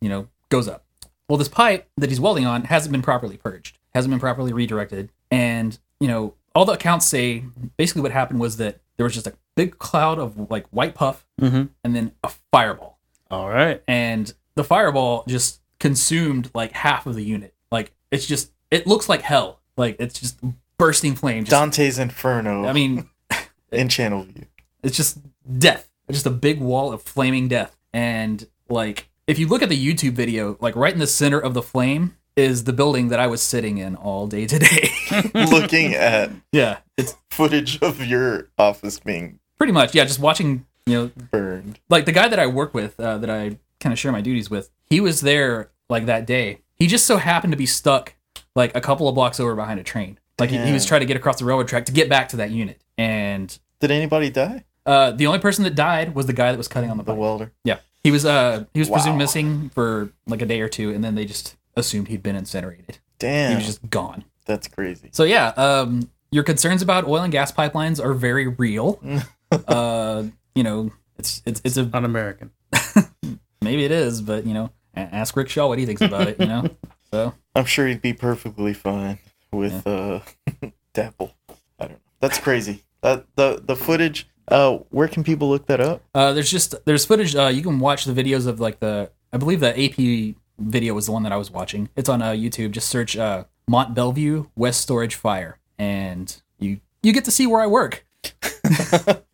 you know, goes up. Well, this pipe that he's welding on hasn't been properly purged, hasn't been properly redirected, and you know, all the accounts say basically what happened was that there was just a big cloud of like white puff, Mhm. and then a fireball, All right. and the fireball just consumed like half of the unit. Like it's just, it looks like hell. Like it's just bursting flame. Just, Dante's Inferno. I mean, (laughs) in Channelview. it's just death. It's just a big wall of flaming death. And like, if you look at the YouTube video, like right in the center of the flame is the building that I was sitting in all day today. (laughs) Looking at yeah, it's footage of your office being pretty much yeah. Just watching, you know, burned. like the guy that I work with, uh, that I kind of share my duties with. He was there like that day. He just so happened to be stuck like a couple of blocks over behind a train. Like he, he was trying to get across the railroad track to get back to that unit. And Did anybody die? uh, the only person that died was the guy that was cutting on the The welder. Yeah, he was uh he was Wow. presumed missing for like a day or two, and then they just assumed he'd been incinerated. Damn. He was just gone. That's crazy. So yeah, um, your concerns about oil and gas pipelines are very real. (laughs) uh, you know, it's it's it's a Un-American. (laughs) maybe it is, but you know, ask Rick Shaw what he thinks about it. You know, so I'm sure he'd be perfectly fine with uh (laughs) DAPL. I don't know. That's crazy. That the the footage. Uh, where can people look that up? uh, there's just there's footage. Uh, you can watch the videos of like the I believe the AP video was the one that I was watching. It's on uh, YouTube. Just search uh, Mont Belvieu West Storage Fire, and you you get to see where I work. (laughs)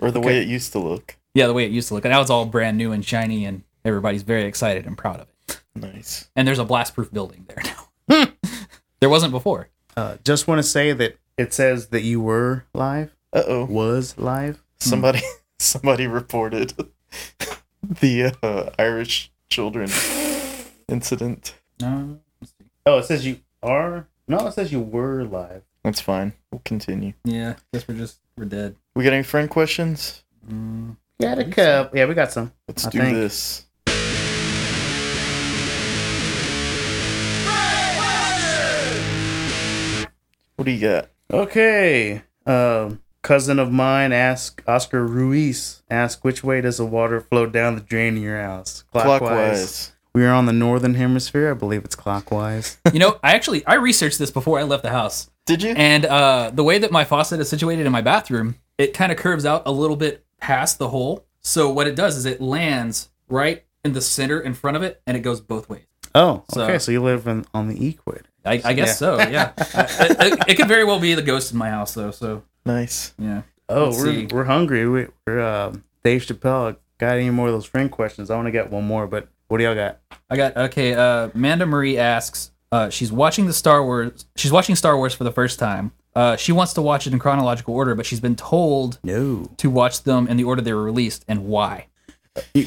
Or the way it used to look. Yeah, the way it used to look. And now it's all brand new and shiny, and everybody's very excited and proud of it. Nice. And there's a blast-proof building there now. (laughs) there wasn't before. Uh, just want to say that it says that you were live, Uh oh. was live. Somebody (laughs) somebody reported (laughs) the uh, Irish children (gasps) incident. No. Oh, it says you are. No, it says you were live. That's fine. We'll continue. Yeah, guess we're just we're dead. We got any friend questions? Mm, Yeah, the cup. Yeah, we got some. Let's I do think. this. What do you got? Okay. Uh, cousin of mine asked Oscar Ruiz asked which way does the water flow down the drain in your house? Clockwise. We are on the northern hemisphere. I believe it's clockwise. You know, I actually I researched this before I left the house, Did you? and uh, the way that my faucet is situated in my bathroom, it kind of curves out a little bit past the hole. So what it does is it lands right in the center in front of it, and it goes both ways. Oh, So- okay. So you live in, on the equid. I, I guess Yeah. so. Yeah, (laughs) it, it, it could very well be the ghost in my house, though. So nice. yeah. Oh, Let's we're, see. we're hungry. We, we're uh, Dave Chappelle. Got any more of those friend questions? I want to get one more, but what do y'all got? I got okay. Uh, Amanda Marie asks. Uh, she's watching the Star Wars. She's watching Star Wars for the first time. Uh, she wants to watch it in chronological order, but she's been told No. to watch them in the order they were released and why.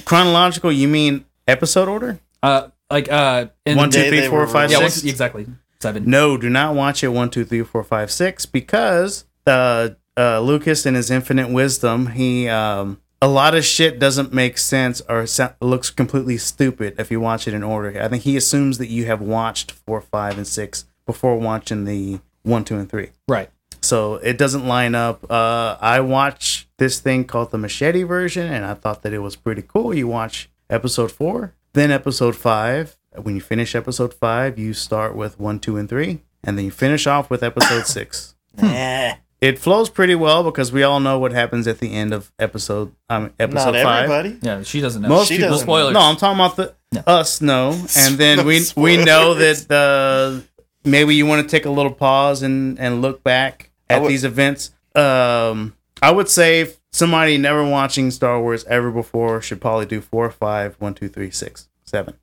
Chronological? You mean episode order? Uh, like uh, in One, two, day three, they four, were five, yeah, released. one, exactly seven. No, do not watch it one, two, three, four, five, six because uh, uh, Lucas, in his infinite wisdom, he um, a lot of shit doesn't make sense or looks completely stupid if you watch it in order. I think he assumes that you have watched four, five, and six before watching the one, two, and three. Right. So it doesn't line up. Uh, I watched this thing called the machete version, and I thought that it was pretty cool. You watch episode four, then episode five. When you finish episode five, you start with one, two, and three, and then you finish off with episode (coughs) six. Nah. It flows pretty well because we all know what happens at the end of episode um, episode Not five. everybody. Yeah, she doesn't know. Most She people doesn't spoilers. No, I'm talking about the Yeah. us. No, and then we No (laughs) we know that the maybe you want to take a little pause and and look back at would- these events. Um, I would say if somebody never watching Star Wars ever before should probably do four, five, one, two, three, six, seven.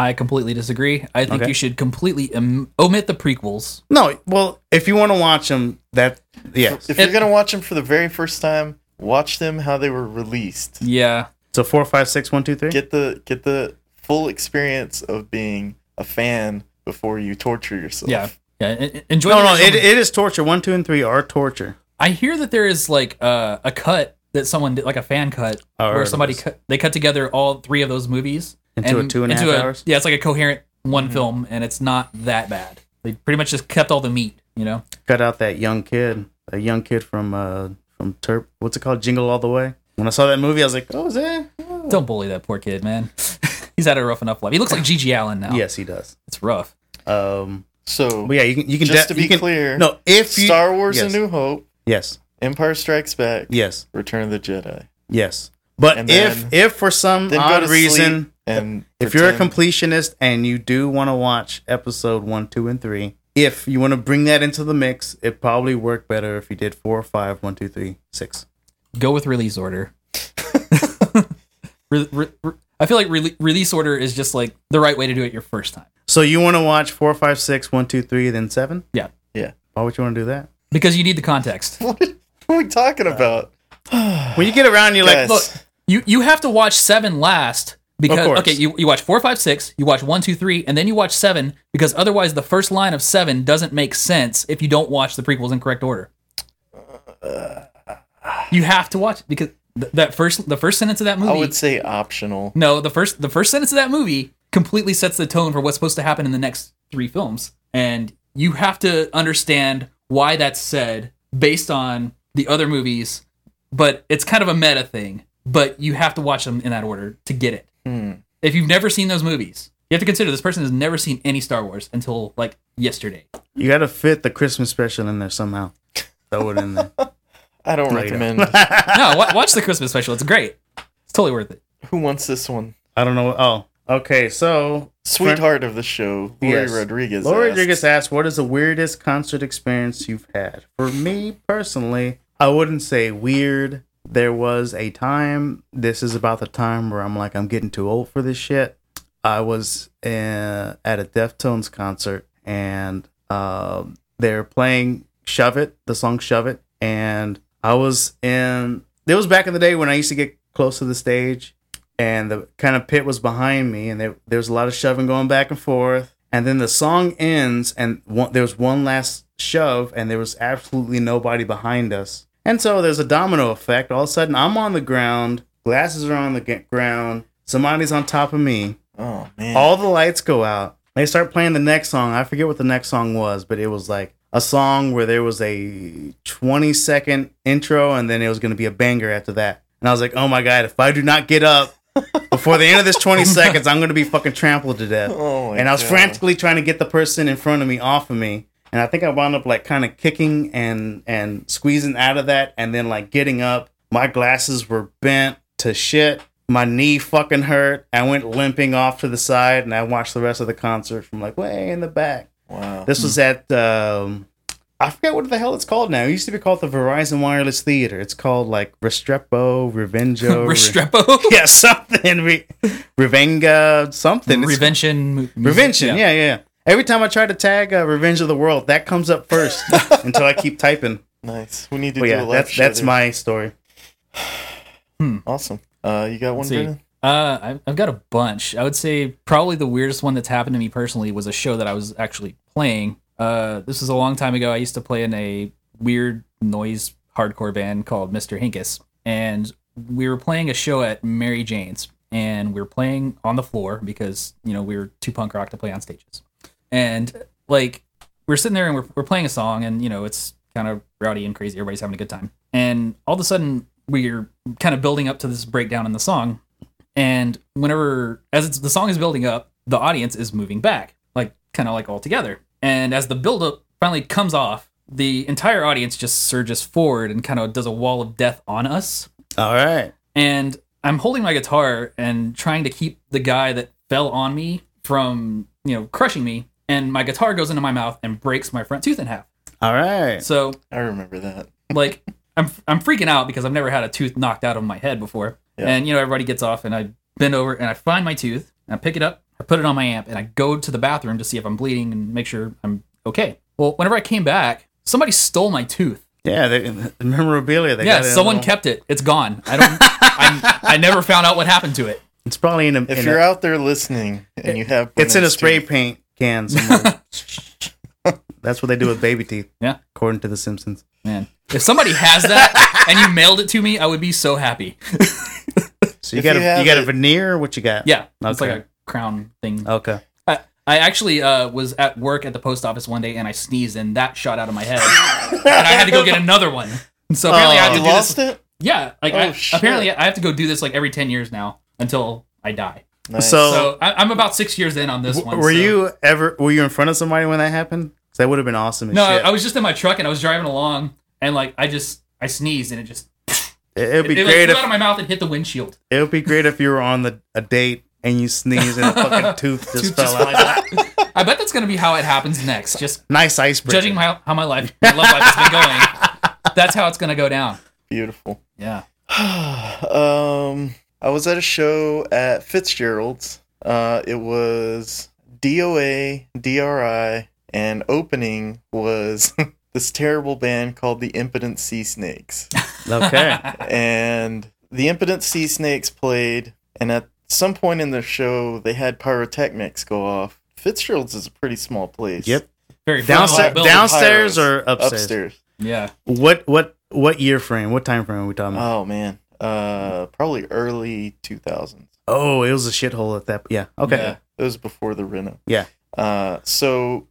I completely disagree. I think Okay. you should completely om- omit the prequels. No, well, if you want to watch them, that yes. If you're gonna watch them for the very first time, watch them how they were released. Yeah, So four, five, six, one, two, three. Get the get the full experience of being a fan before you torture yourself. yeah, yeah. en- en- Enjoy. no, the no, original- it, it is torture. One, two, and three are torture. I hear that there is like uh, a cut that someone did, like a fan cut, Oh, I where heard somebody this. cut, they cut together all three of those movies Into a two and a half hours? Yeah, it's like a coherent one Mm-hmm. film, and it's not that bad. They pretty much just kept all the meat. You know, Cut out that young kid, a young kid from uh from Terp. What's it called? Jingle All the Way. When I saw that movie, I was like, oh, is that? Oh. don't bully that poor kid, man. (laughs) He's had a rough enough life. He looks like GG Allin now. Yes, he does. it's rough. Um, So but yeah, you can you can just de- to be can, clear, No, if you Star Wars: yes, A New Hope, yes, Empire Strikes Back, yes, Return of the Jedi. yes. But And if then- if for some Then odd reason, sleep and if you're a completionist and you do want to watch episode one, two, and three, if you want to bring that into the mix, it probably work better if you did four, five, one, two, three, six. Go with release order. (laughs) Re- re- re- I feel like rele- release order is just like the right way to do it your first time So you want to watch four, five, six, one, two, three, then seven? Yeah. Yeah. Why would you want to do that? because you need the context. (laughs) What are we talking about? When you get around, you're Guys, like, look, You you have to watch seven last because okay you, you watch four five six you watch one two three and then you watch seven because otherwise the first line of seven doesn't make sense if you don't watch the prequels in correct order. You have to watch because th- that first the first sentence of that movie. I would say optional. no, the first the first sentence of that movie completely sets the tone for what's supposed to happen in the next three films, and you have to understand why that's said based on the other movies. But it's kind of a meta thing. But you have to watch them in that order to get it. Hmm. If you've never seen those movies, you have to consider this person has never seen any Star Wars until like yesterday. you got to fit the Christmas special in there somehow. Throw it in there. (laughs) I don't No, you don't. recommend. (laughs) no, wa- watch the Christmas special. It's great. It's totally worth it. Who wants this one? I don't know. Oh, okay. So, Sweetheart of the show, Lori Yes. Rodriguez. Laura asks, Rodriguez asked, "What is the weirdest concert experience you've had?" For me personally, I wouldn't say weird. There was a time. This is about the time where I'm like, I'm getting too old for this shit. I was uh, at a Deftones concert, and um they're playing "Shove It," the song "Shove It," and I was in. It was back in the day when I used to get close to the stage, and the kind of pit was behind me, and there, there was a lot of shoving going back and forth. And then the song ends, and one, there was one last shove, and there was absolutely nobody behind us. And so there's a domino effect. All of a sudden, I'm on the ground, glasses are on the g- ground, somebody's on top of me. Oh man. All the lights go out. They start playing the next song. I forget what the next song was, but it was like a song where there was a 20 second intro and then it was going to be a banger after that. And I was like, oh my God, if I do not get up before the end of this 20 (laughs) seconds, I'm going to be fucking trampled to death. Oh and I was God. frantically trying to get the person in front of me off of me. And I think I wound up like kind of kicking and and squeezing out of that and then like getting up. My glasses were bent to shit. My knee fucking hurt. I went limping off to the side and I watched the rest of the concert from like way in the back. Wow. This was at um I forget what the hell it's called now. It used to be called the Verizon Wireless Theater. It's called like Restrepo, Revenjo, (laughs) Re- Restrepo, (laughs) yeah, something, Re- Revenga, something. It's- Revention, Revention, yeah. yeah, yeah. Every time I try to tag uh, Revenge of the World, that comes up first (laughs) until I keep typing. Nice. We need to But do a yeah, live that's that's my story. Hmm. awesome. Uh, you got one, Let's see. Uh, I've, I've got a bunch. I would say probably the weirdest one that's happened to me personally was a show that I was actually playing. Uh, this was a long time ago. I used to play in a weird noise hardcore band called Mr. Hinkus, and we were playing a show at Mary Jane's, and we were playing on the floor because you know we were too punk rock to play on stages, and like we're sitting there and we're, we're playing a song, and you know it's kind of rowdy and crazy. Everybody's having a good time, and all of a sudden we're kind of building up to this breakdown in the song and whenever as it's, the song is building up the audience is moving back like kind of like all together and as the build up finally comes off the entire audience just surges forward and kind of does a wall of death on us All right. and i'm holding my guitar and trying to keep the guy that fell on me from you know crushing me and my guitar goes into my mouth and breaks my front tooth in half All right. so I remember that. (laughs) like I'm I'm freaking out because I've never had a tooth knocked out of my head before. Yeah. And you know everybody gets off and I bend over and I find my tooth and I pick it up, I put it on my amp and I go to the bathroom to see if I'm bleeding and make sure I'm okay. Well, whenever I came back, somebody stole my tooth. Yeah, they, the memorabilia. They yeah, got it in a someone little- kept it. It's gone. I don't (laughs) I, I never found out what happened to it. It's probably in a. If in you're a- out there listening and you have, it's in a spray tooth, paint can somewhere. (laughs) That's what they do with baby teeth. Yeah. according to The Simpsons. Man. If somebody has that and you mailed it to me, I would be so happy. So you If got you a you got a veneer? Or what you got? Yeah. It's like a crown thing. Okay. I, I actually uh, was at work at the post office one day and I sneezed and that shot out of my head. and I had to go get another one. So apparently I have Oh. to You do lost this. it? Yeah, like Oh, I, shit. apparently I have to go do this like every 10 years now until I die. Nice. So- So I, I'm about six years in on this W- one. were so- you ever were you in front of somebody when that happened? 'Cause that would have been awesome. No, I, shit. I was just in my truck and I was driving along and like I just I sneezed and it just it would it, be it, like, great flew if out of my mouth and hit the windshield. it would be great if you were on the a date and you sneeze and a (laughs) fucking tooth just Tooth fell just out. out. I bet that's gonna be how it happens next. Just Nice icebreaker. judging my how my life my love life has been going. (laughs) That's how it's gonna go down. beautiful. Yeah. (sighs) um, I was at a show at Fitzgerald's. Uh, it was DOA, DRI, and opening was (laughs) this terrible band called the Impotent Sea Snakes. okay. (laughs) and the Impotent Sea Snakes played, and at some point in the show, they had pyrotechnics go off. Fitzgerald's is a pretty small place. Yep. Very Downstairs, downstairs or upstairs? Upstairs. Yeah. What what what year frame? What time frame are we talking about? Oh man, uh, probably early 2000s. oh, it was a shithole at that. Yeah. Okay. Yeah. It was before the Reno. Yeah. Uh, so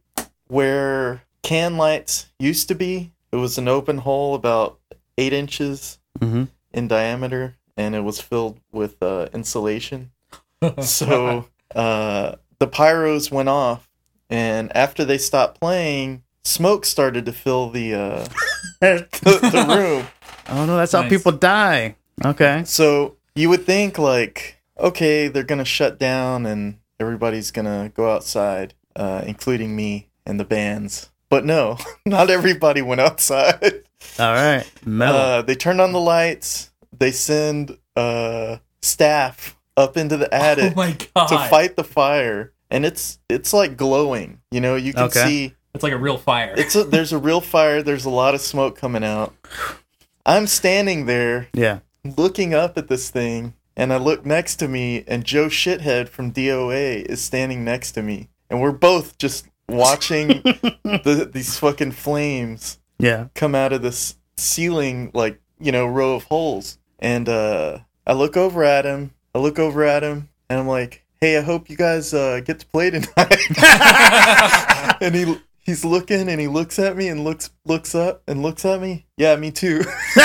where can lights used to be, it was an open hole about eight inches hmm in diameter, and it was filled with uh, insulation. (laughs) so uh, the pyros went off, and after they stopped playing, smoke started to fill the uh, (laughs) the, the room. (laughs) Oh no, that's how people die. Okay. So you would think like, okay, they're gonna shut down and everybody's gonna go outside, uh, including me and the bands. But no, (laughs) not everybody went outside. All right. Metal. Uh, they turned on the lights. They send uh, staff up into the (laughs) attic Oh my god. to fight the fire, and it's it's like glowing. You know, you can Okay. see It's like a real fire. it's a, there's a real fire. There's a lot of smoke coming out. (sighs) I'm standing there yeah. Looking up at this thing, and I look next to me, and Joe Shithead from DOA is standing next to me, and we're both just watching (laughs) the, these fucking flames Yeah. come out of this ceiling, like you know, row of holes. And uh, I look over at him. I look over at him, and I'm like, "Hey, I hope you guys uh, get to play tonight." (laughs) and he he's looking and he looks at me and looks looks up and looks at me. Yeah, me too. (laughs)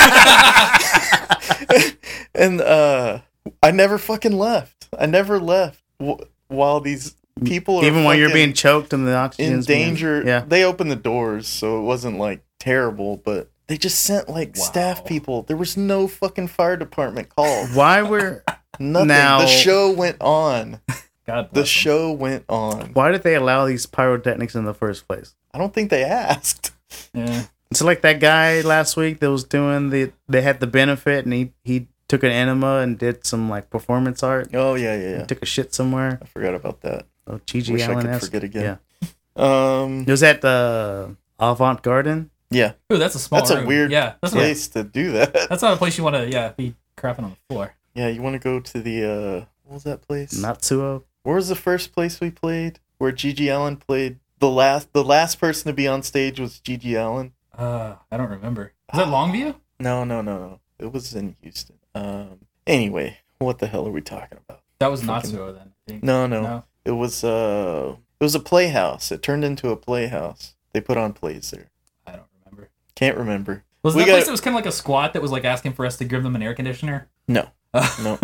and uh, I never fucking left. I never left w- while these people are Even while you're being choked and the oxygen in danger. Yeah. They opened the doors, so it wasn't like terrible, but they just sent like staff people. There was no fucking fire department call. Why were (laughs) Nothing. Now- the show went on. God The bless 'em. show went on. why did they allow these pyrotechnics in the first place? I don't think they asked. Yeah. It's like that guy last week that was doing the they had the benefit and he he took an enema and did some like performance art. Oh yeah, yeah, yeah. He took a shit somewhere. I forgot about that. Oh, Gigi Wish I Allen could forget again. Yeah. Um, It was at the Avant Garden. yeah, Ooh, that's a small. That's a weird Yeah, that's not, place to do that. (laughs) that's not a place you want to. Yeah, be crapping on the floor. Yeah, you want to go to the uh, what was that place? Notsuoh. Where was the first place we played? Where GG Allin played the last the last person to be on stage was GG Allin. Uh, I don't remember. Is that Longview? No, no, no, no. It was in Houston. Um. Anyway, what the hell are we talking about? That was Fucking- Notsuoh then. I think. No, no, No. It was uh, it was a playhouse. It turned into a playhouse. They put on plays there. I don't remember. Can't remember. Was We that got- place that was kind of like a squat that was like asking for us to give them an air conditioner? No, (laughs) no,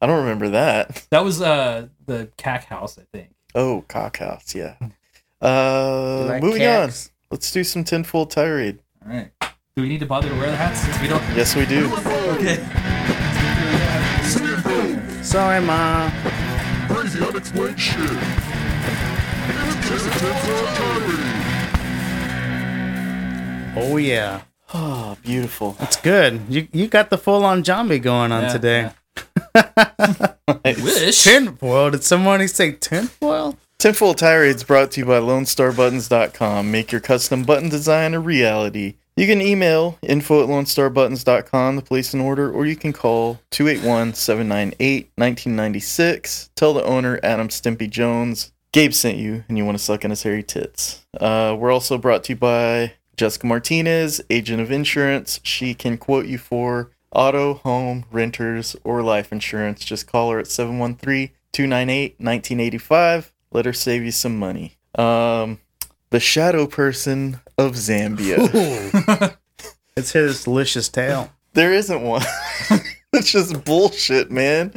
I don't remember that. that was uh the CAC house, I think. Oh, cockhouse. Yeah. Uh, moving on. Let's do some tinfoil tirade. All right. Do we need to bother to wear the hats since we don't? Yes, we do. Okay. Sorry, ma. Crazy unexplained shit. It's a tinfoil tirade. Oh yeah, Oh, beautiful. it's good. You you got the full on zombie going on Yeah, today. (laughs) Wish. Tinfoil? Did somebody say tinfoil? Tinfoil Tirades brought to you by LoneStarButtons.com. Make your custom button design a reality. You can email info at LoneStarButtons.com to place an order, or you can call 281 798 1996. Tell the owner, Adam Stimpy Jones, Gabe sent you and you want to suck in his hairy tits. Uh, we're also brought to you by Jessica Martinez, agent of insurance. She can quote you for auto, home, renters, or life insurance. Just call her at 713 298 1985. Let her save you some money. Um, the shadow person of Zambia. (laughs) It's his delicious tail. there isn't one. (laughs) it's just bullshit, man.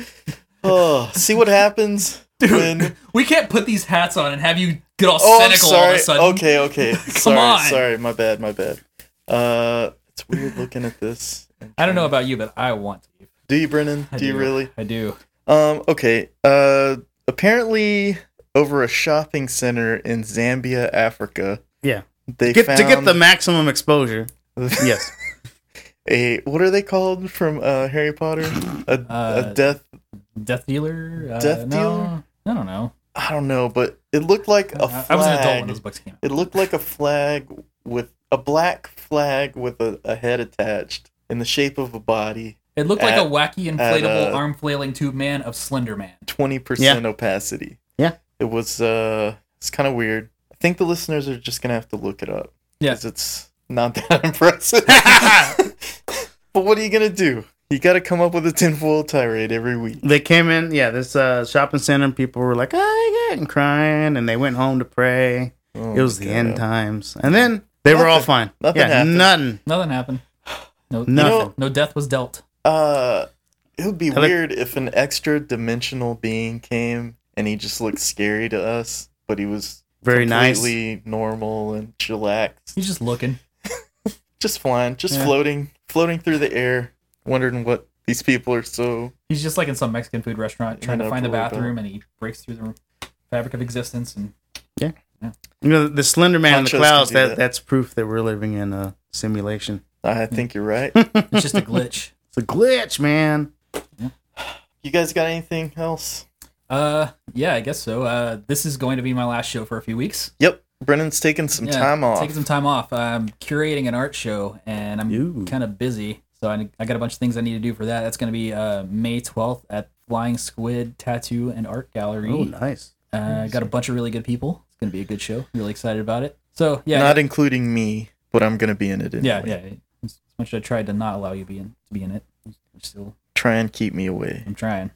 Oh, see what happens when. We can't put these hats on and have you get all Oh, I'm cynical all of sorry. a sudden. Okay, okay. (laughs) sorry, on. sorry. My bad, my bad. Uh, it's weird looking at this. I don't know about you, but I want to. Do you, Brennan? I do you really? I do. Um, okay. Uh, apparently, over a shopping center in Zambia, Africa, Yeah. they Get to get the maximum exposure. (laughs) Yes. a what are they called from uh, Harry Potter? A, Uh, a death. Death dealer. Uh, Death no, dealer? I don't know. I don't know, but it looked like a flag. I was an adult when those books came out. It looked like a flag with a black flag with a, a head attached in the shape of a body, It looked like a wacky inflatable arm flailing tube man of Slender Man. twenty percent opacity. Yeah. It was uh, it's kind of weird. I think the listeners are just gonna have to look it up. Yeah. 'cause it's not that (laughs) impressive. (laughs) but what are you gonna do? You got to come up with a tinfoil tirade every week. They came in, yeah, this uh, shopping center, people were like, I get and crying, and they went home to pray. Oh it was my the God. end times. And then they were all fine. Nothing yeah, happened. nothing. Nothing happened. No, Nothing. know- no death was dealt. Uh, it would be I like- weird if an extra dimensional being came and he just looked scary to us, but he was Very nice. normal and chillaxed, He's just looking. (laughs) just flying, just Yeah. floating, floating through the air, wondering what these people are so. He's just like in some Mexican food restaurant trying to find the to worry about. bathroom, and he breaks through the fabric of existence. And yeah, You know, the Slender Man in the clouds, that, that. that's proof that we're living in a simulation. I think you're right. (laughs) it's just a glitch. It's a glitch, man. you guys got anything else? Uh, yeah, I guess so. Uh, this is going to be my last show for a few weeks. Yep, Brennan's taking some Yeah, time off. Taking some time off. I'm curating an art show, and I'm kind of busy. So I, I got a bunch of things I need to do for that. That's going to be uh, May 12th at Flying Squid Tattoo and Art Gallery. Oh, nice. Uh, got a bunch of really good people. It's going to be a good show. Really excited about it. So yeah, Not including me, but I'm gonna be in it. Anyway. yeah, yeah. As much as I tried to not allow you be in, to be in it, I'm still Try and keep me away. I'm trying.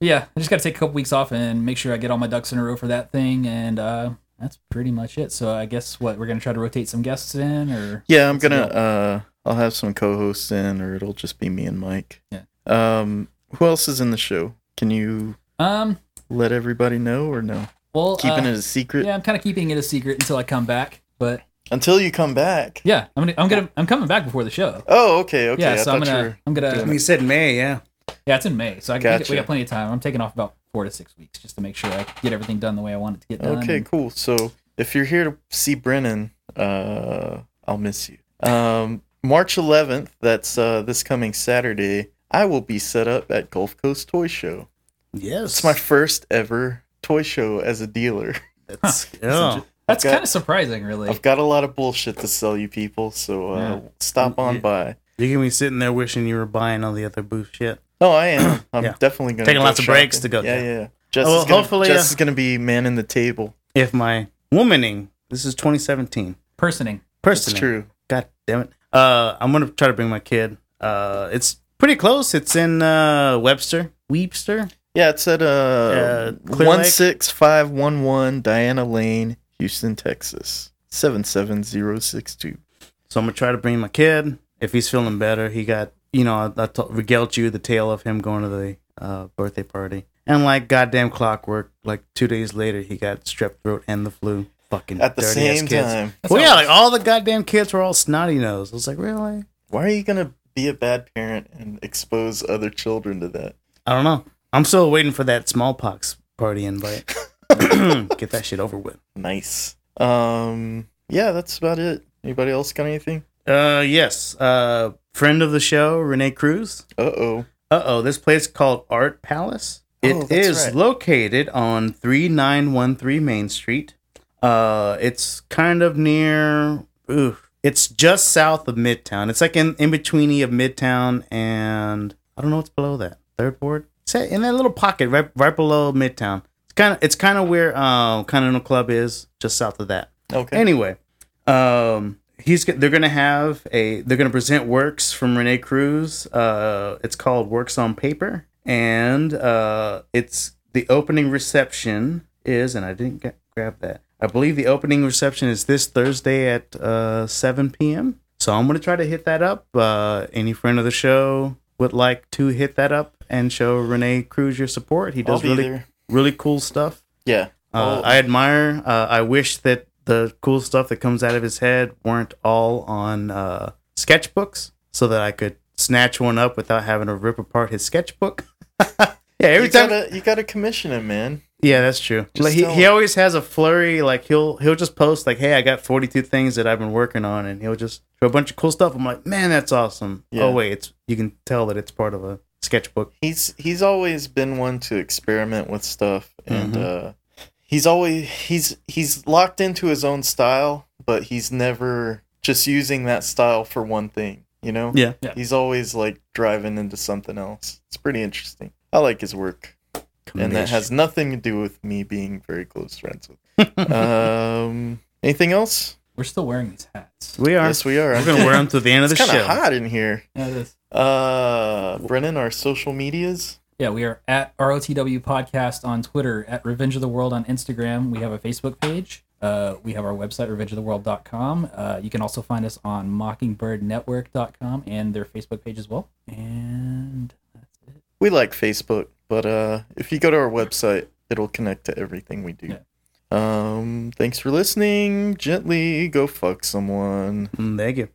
But yeah, I just got to take a couple weeks off and make sure I get all my ducks in a row for that thing, and uh, that's pretty much it. So I guess what we're gonna try to rotate some guests in, or Yeah, I'm gonna. Uh, I'll have some co-hosts in, or it'll just be me and Mike. Yeah. Um, who else is in the show? Can you um, let everybody know, or no? well, Keeping uh, it a secret Yeah, I'm kind of keeping it a secret until I come back. But until you come back. yeah, I'm gonna, I'm gonna, I'm coming back before the show. Oh, okay, okay. yeah, so I'm gonna. I'm gonna, doing You said May, yeah. Yeah, it's in May, so I, we, got, we got plenty of time. I'm taking off about four to six weeks just to make sure I get everything done the way I want it to get done. Okay, and- cool. So if you're here to see Brennan, uh, I'll miss you. Um, March 11th, that's uh, this coming Saturday, I will be set up at Gulf Coast Toy Show. Yes. It's my first ever toy show as a dealer. That's, (laughs) yeah. That's got- kind of surprising, really. I've got a lot of bullshit to sell you people, so uh, Yeah. stop on Yeah. by. You're gonna be sitting there wishing you were buying all the other booth shit. Oh, I am. (clears throat) I'm Yeah. definitely gonna Taking go lots of breaks to go Yeah, there. yeah. Jess, Well, is gonna, hopefully, Jess uh, is gonna be man in the table. If my womaning, this is 2017. Personing. That's Personing. true. God damn it. Uh, I'm gonna try to bring my kid. Uh, it's pretty close. It's in uh Webster, Webster. Yeah, it's at uh, Uh, Clear one Lake? six five one one Diana Lane, Houston, Texas seven seven zero six two. So I'm gonna try to bring my kid. If he's feeling better, he got you know I, I t- regaled you the tale of him going to the uh, birthday party, and like goddamn clockwork, like two days later he got strep throat and the flu. Fucking At the same time, That's Well, yeah, like all the goddamn kids were all snotty nosed. I was like, really? why are you gonna be a bad parent and expose other children to that? I don't know. I'm still waiting for that smallpox party invite. (coughs) Get that shit over with. Nice. Um, yeah, that's about it. Anybody else got anything? Uh, yes. Uh, friend of the show, Renee Cruz. Uh oh. Uh oh, this place called Art Palace. It Oh, is right. located on 3913 Main Street. Uh, it's kind of near. Ooh, it's just south of Midtown. It's like in, in betweeny of Midtown and I don't know what's below that. Third Ward. It's in that little pocket right right below Midtown. It's kind of it's kind of where uh, Continental Club is, just south of that. Okay. Anyway, um, he's they're gonna have a they're gonna present works from Rene Cruz. Uh, it's called Works on Paper, and uh, it's the opening reception is, and I didn't get, grab that. I believe the opening reception is this Thursday at uh, 7 p.m. So I'm gonna try to hit that up. Uh, any friend of the show would like to hit that up and show Rene Cruz your support. He does really there. really cool stuff. Yeah. Uh. I admire. Uh, I wish that the cool stuff that comes out of his head weren't all on uh, sketchbooks, so that I could snatch one up without having to rip apart his sketchbook. (laughs) yeah, every you time. gotta you gotta commission him, man. yeah, that's true. Just Like, he, he always has a flurry. Like he'll he'll just post like, "Hey, I got forty two things that I've been working on," and he'll just do a bunch of cool stuff. I'm like, "Man, that's awesome." Yeah. Oh wait, it's you can tell that it's part of a sketchbook. He's he's always been one to experiment with stuff, and Mhm. uh, he's always he's he's locked into his own style, but he's never just using that style for one thing. You know. Yeah. Yeah. He's always like driving into something else. It's pretty interesting. I like his work. and that has nothing to do with me being very close friends with. (laughs) um, anything else? We're still wearing these hats. we are. Yes, we are. We're gonna wear them to the end of the show. It's kind of hot in here. Yeah, it is. Uh, Brennan, our social medias. Yeah, we are at ROTW Podcast on Twitter, at Revenge of the World on Instagram. We have a Facebook page. Uh, we have our website, revengeoftheworld.com. Uh, you can also find us on mockingbirdnetwork.com and their Facebook page as well. And that's it. We like Facebook, but uh, if you go to our website, it'll connect to everything we do. Um, thanks for listening. Gently go fuck someone. Mm, Thank you.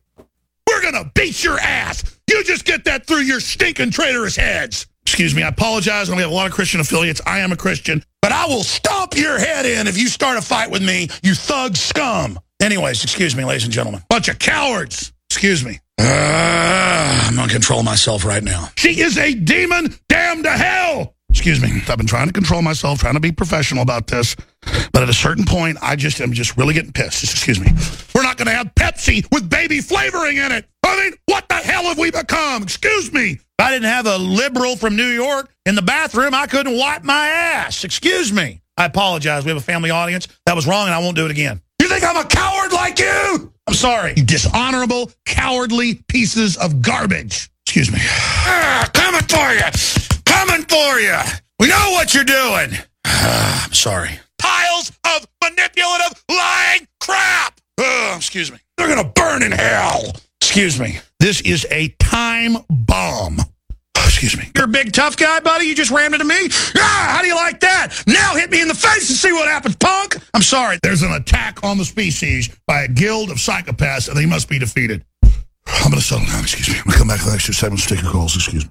We're gonna beat your ass. You just get that through your stinking traitorous heads. Excuse me, I apologize. We have a lot of Christian affiliates. I am a Christian, but I will stomp your head in if you start a fight with me, you thug scum. Anyways, excuse me, ladies and gentlemen. Bunch of cowards. Excuse me. Uh, I'm gonna control myself right now. She is a demon damned to hell. Excuse me. I've been trying to control myself, trying to be professional about this. But at a certain point, I just am just really getting pissed. Just excuse me. We're not going to have Pepsi with baby flavoring in it. I mean, what the hell have we become? Excuse me. If I didn't have a liberal from New York in the bathroom, I couldn't wipe my ass. Excuse me. I apologize. We have a family audience. That was wrong, and I won't do it again. You think I'm a coward like you? I'm sorry. You dishonorable, cowardly pieces of garbage. Excuse me. Ah, coming for you. Coming for you. We know what you're doing. (sighs) I'm sorry. Piles of manipulative lying crap. Oh, excuse me. They're going to burn in hell. Excuse me. This is a time bomb. (sighs) Excuse me. You're a big tough guy, buddy. You just rammed into me. Ah, how do you like that? Now hit me in the face and see what happens, punk. I'm sorry. There's an attack on the species by a guild of psychopaths, and they must be defeated. (sighs) I'm going to settle down. Excuse me. I'm going to come back in the next two segments. Take your calls. Excuse me.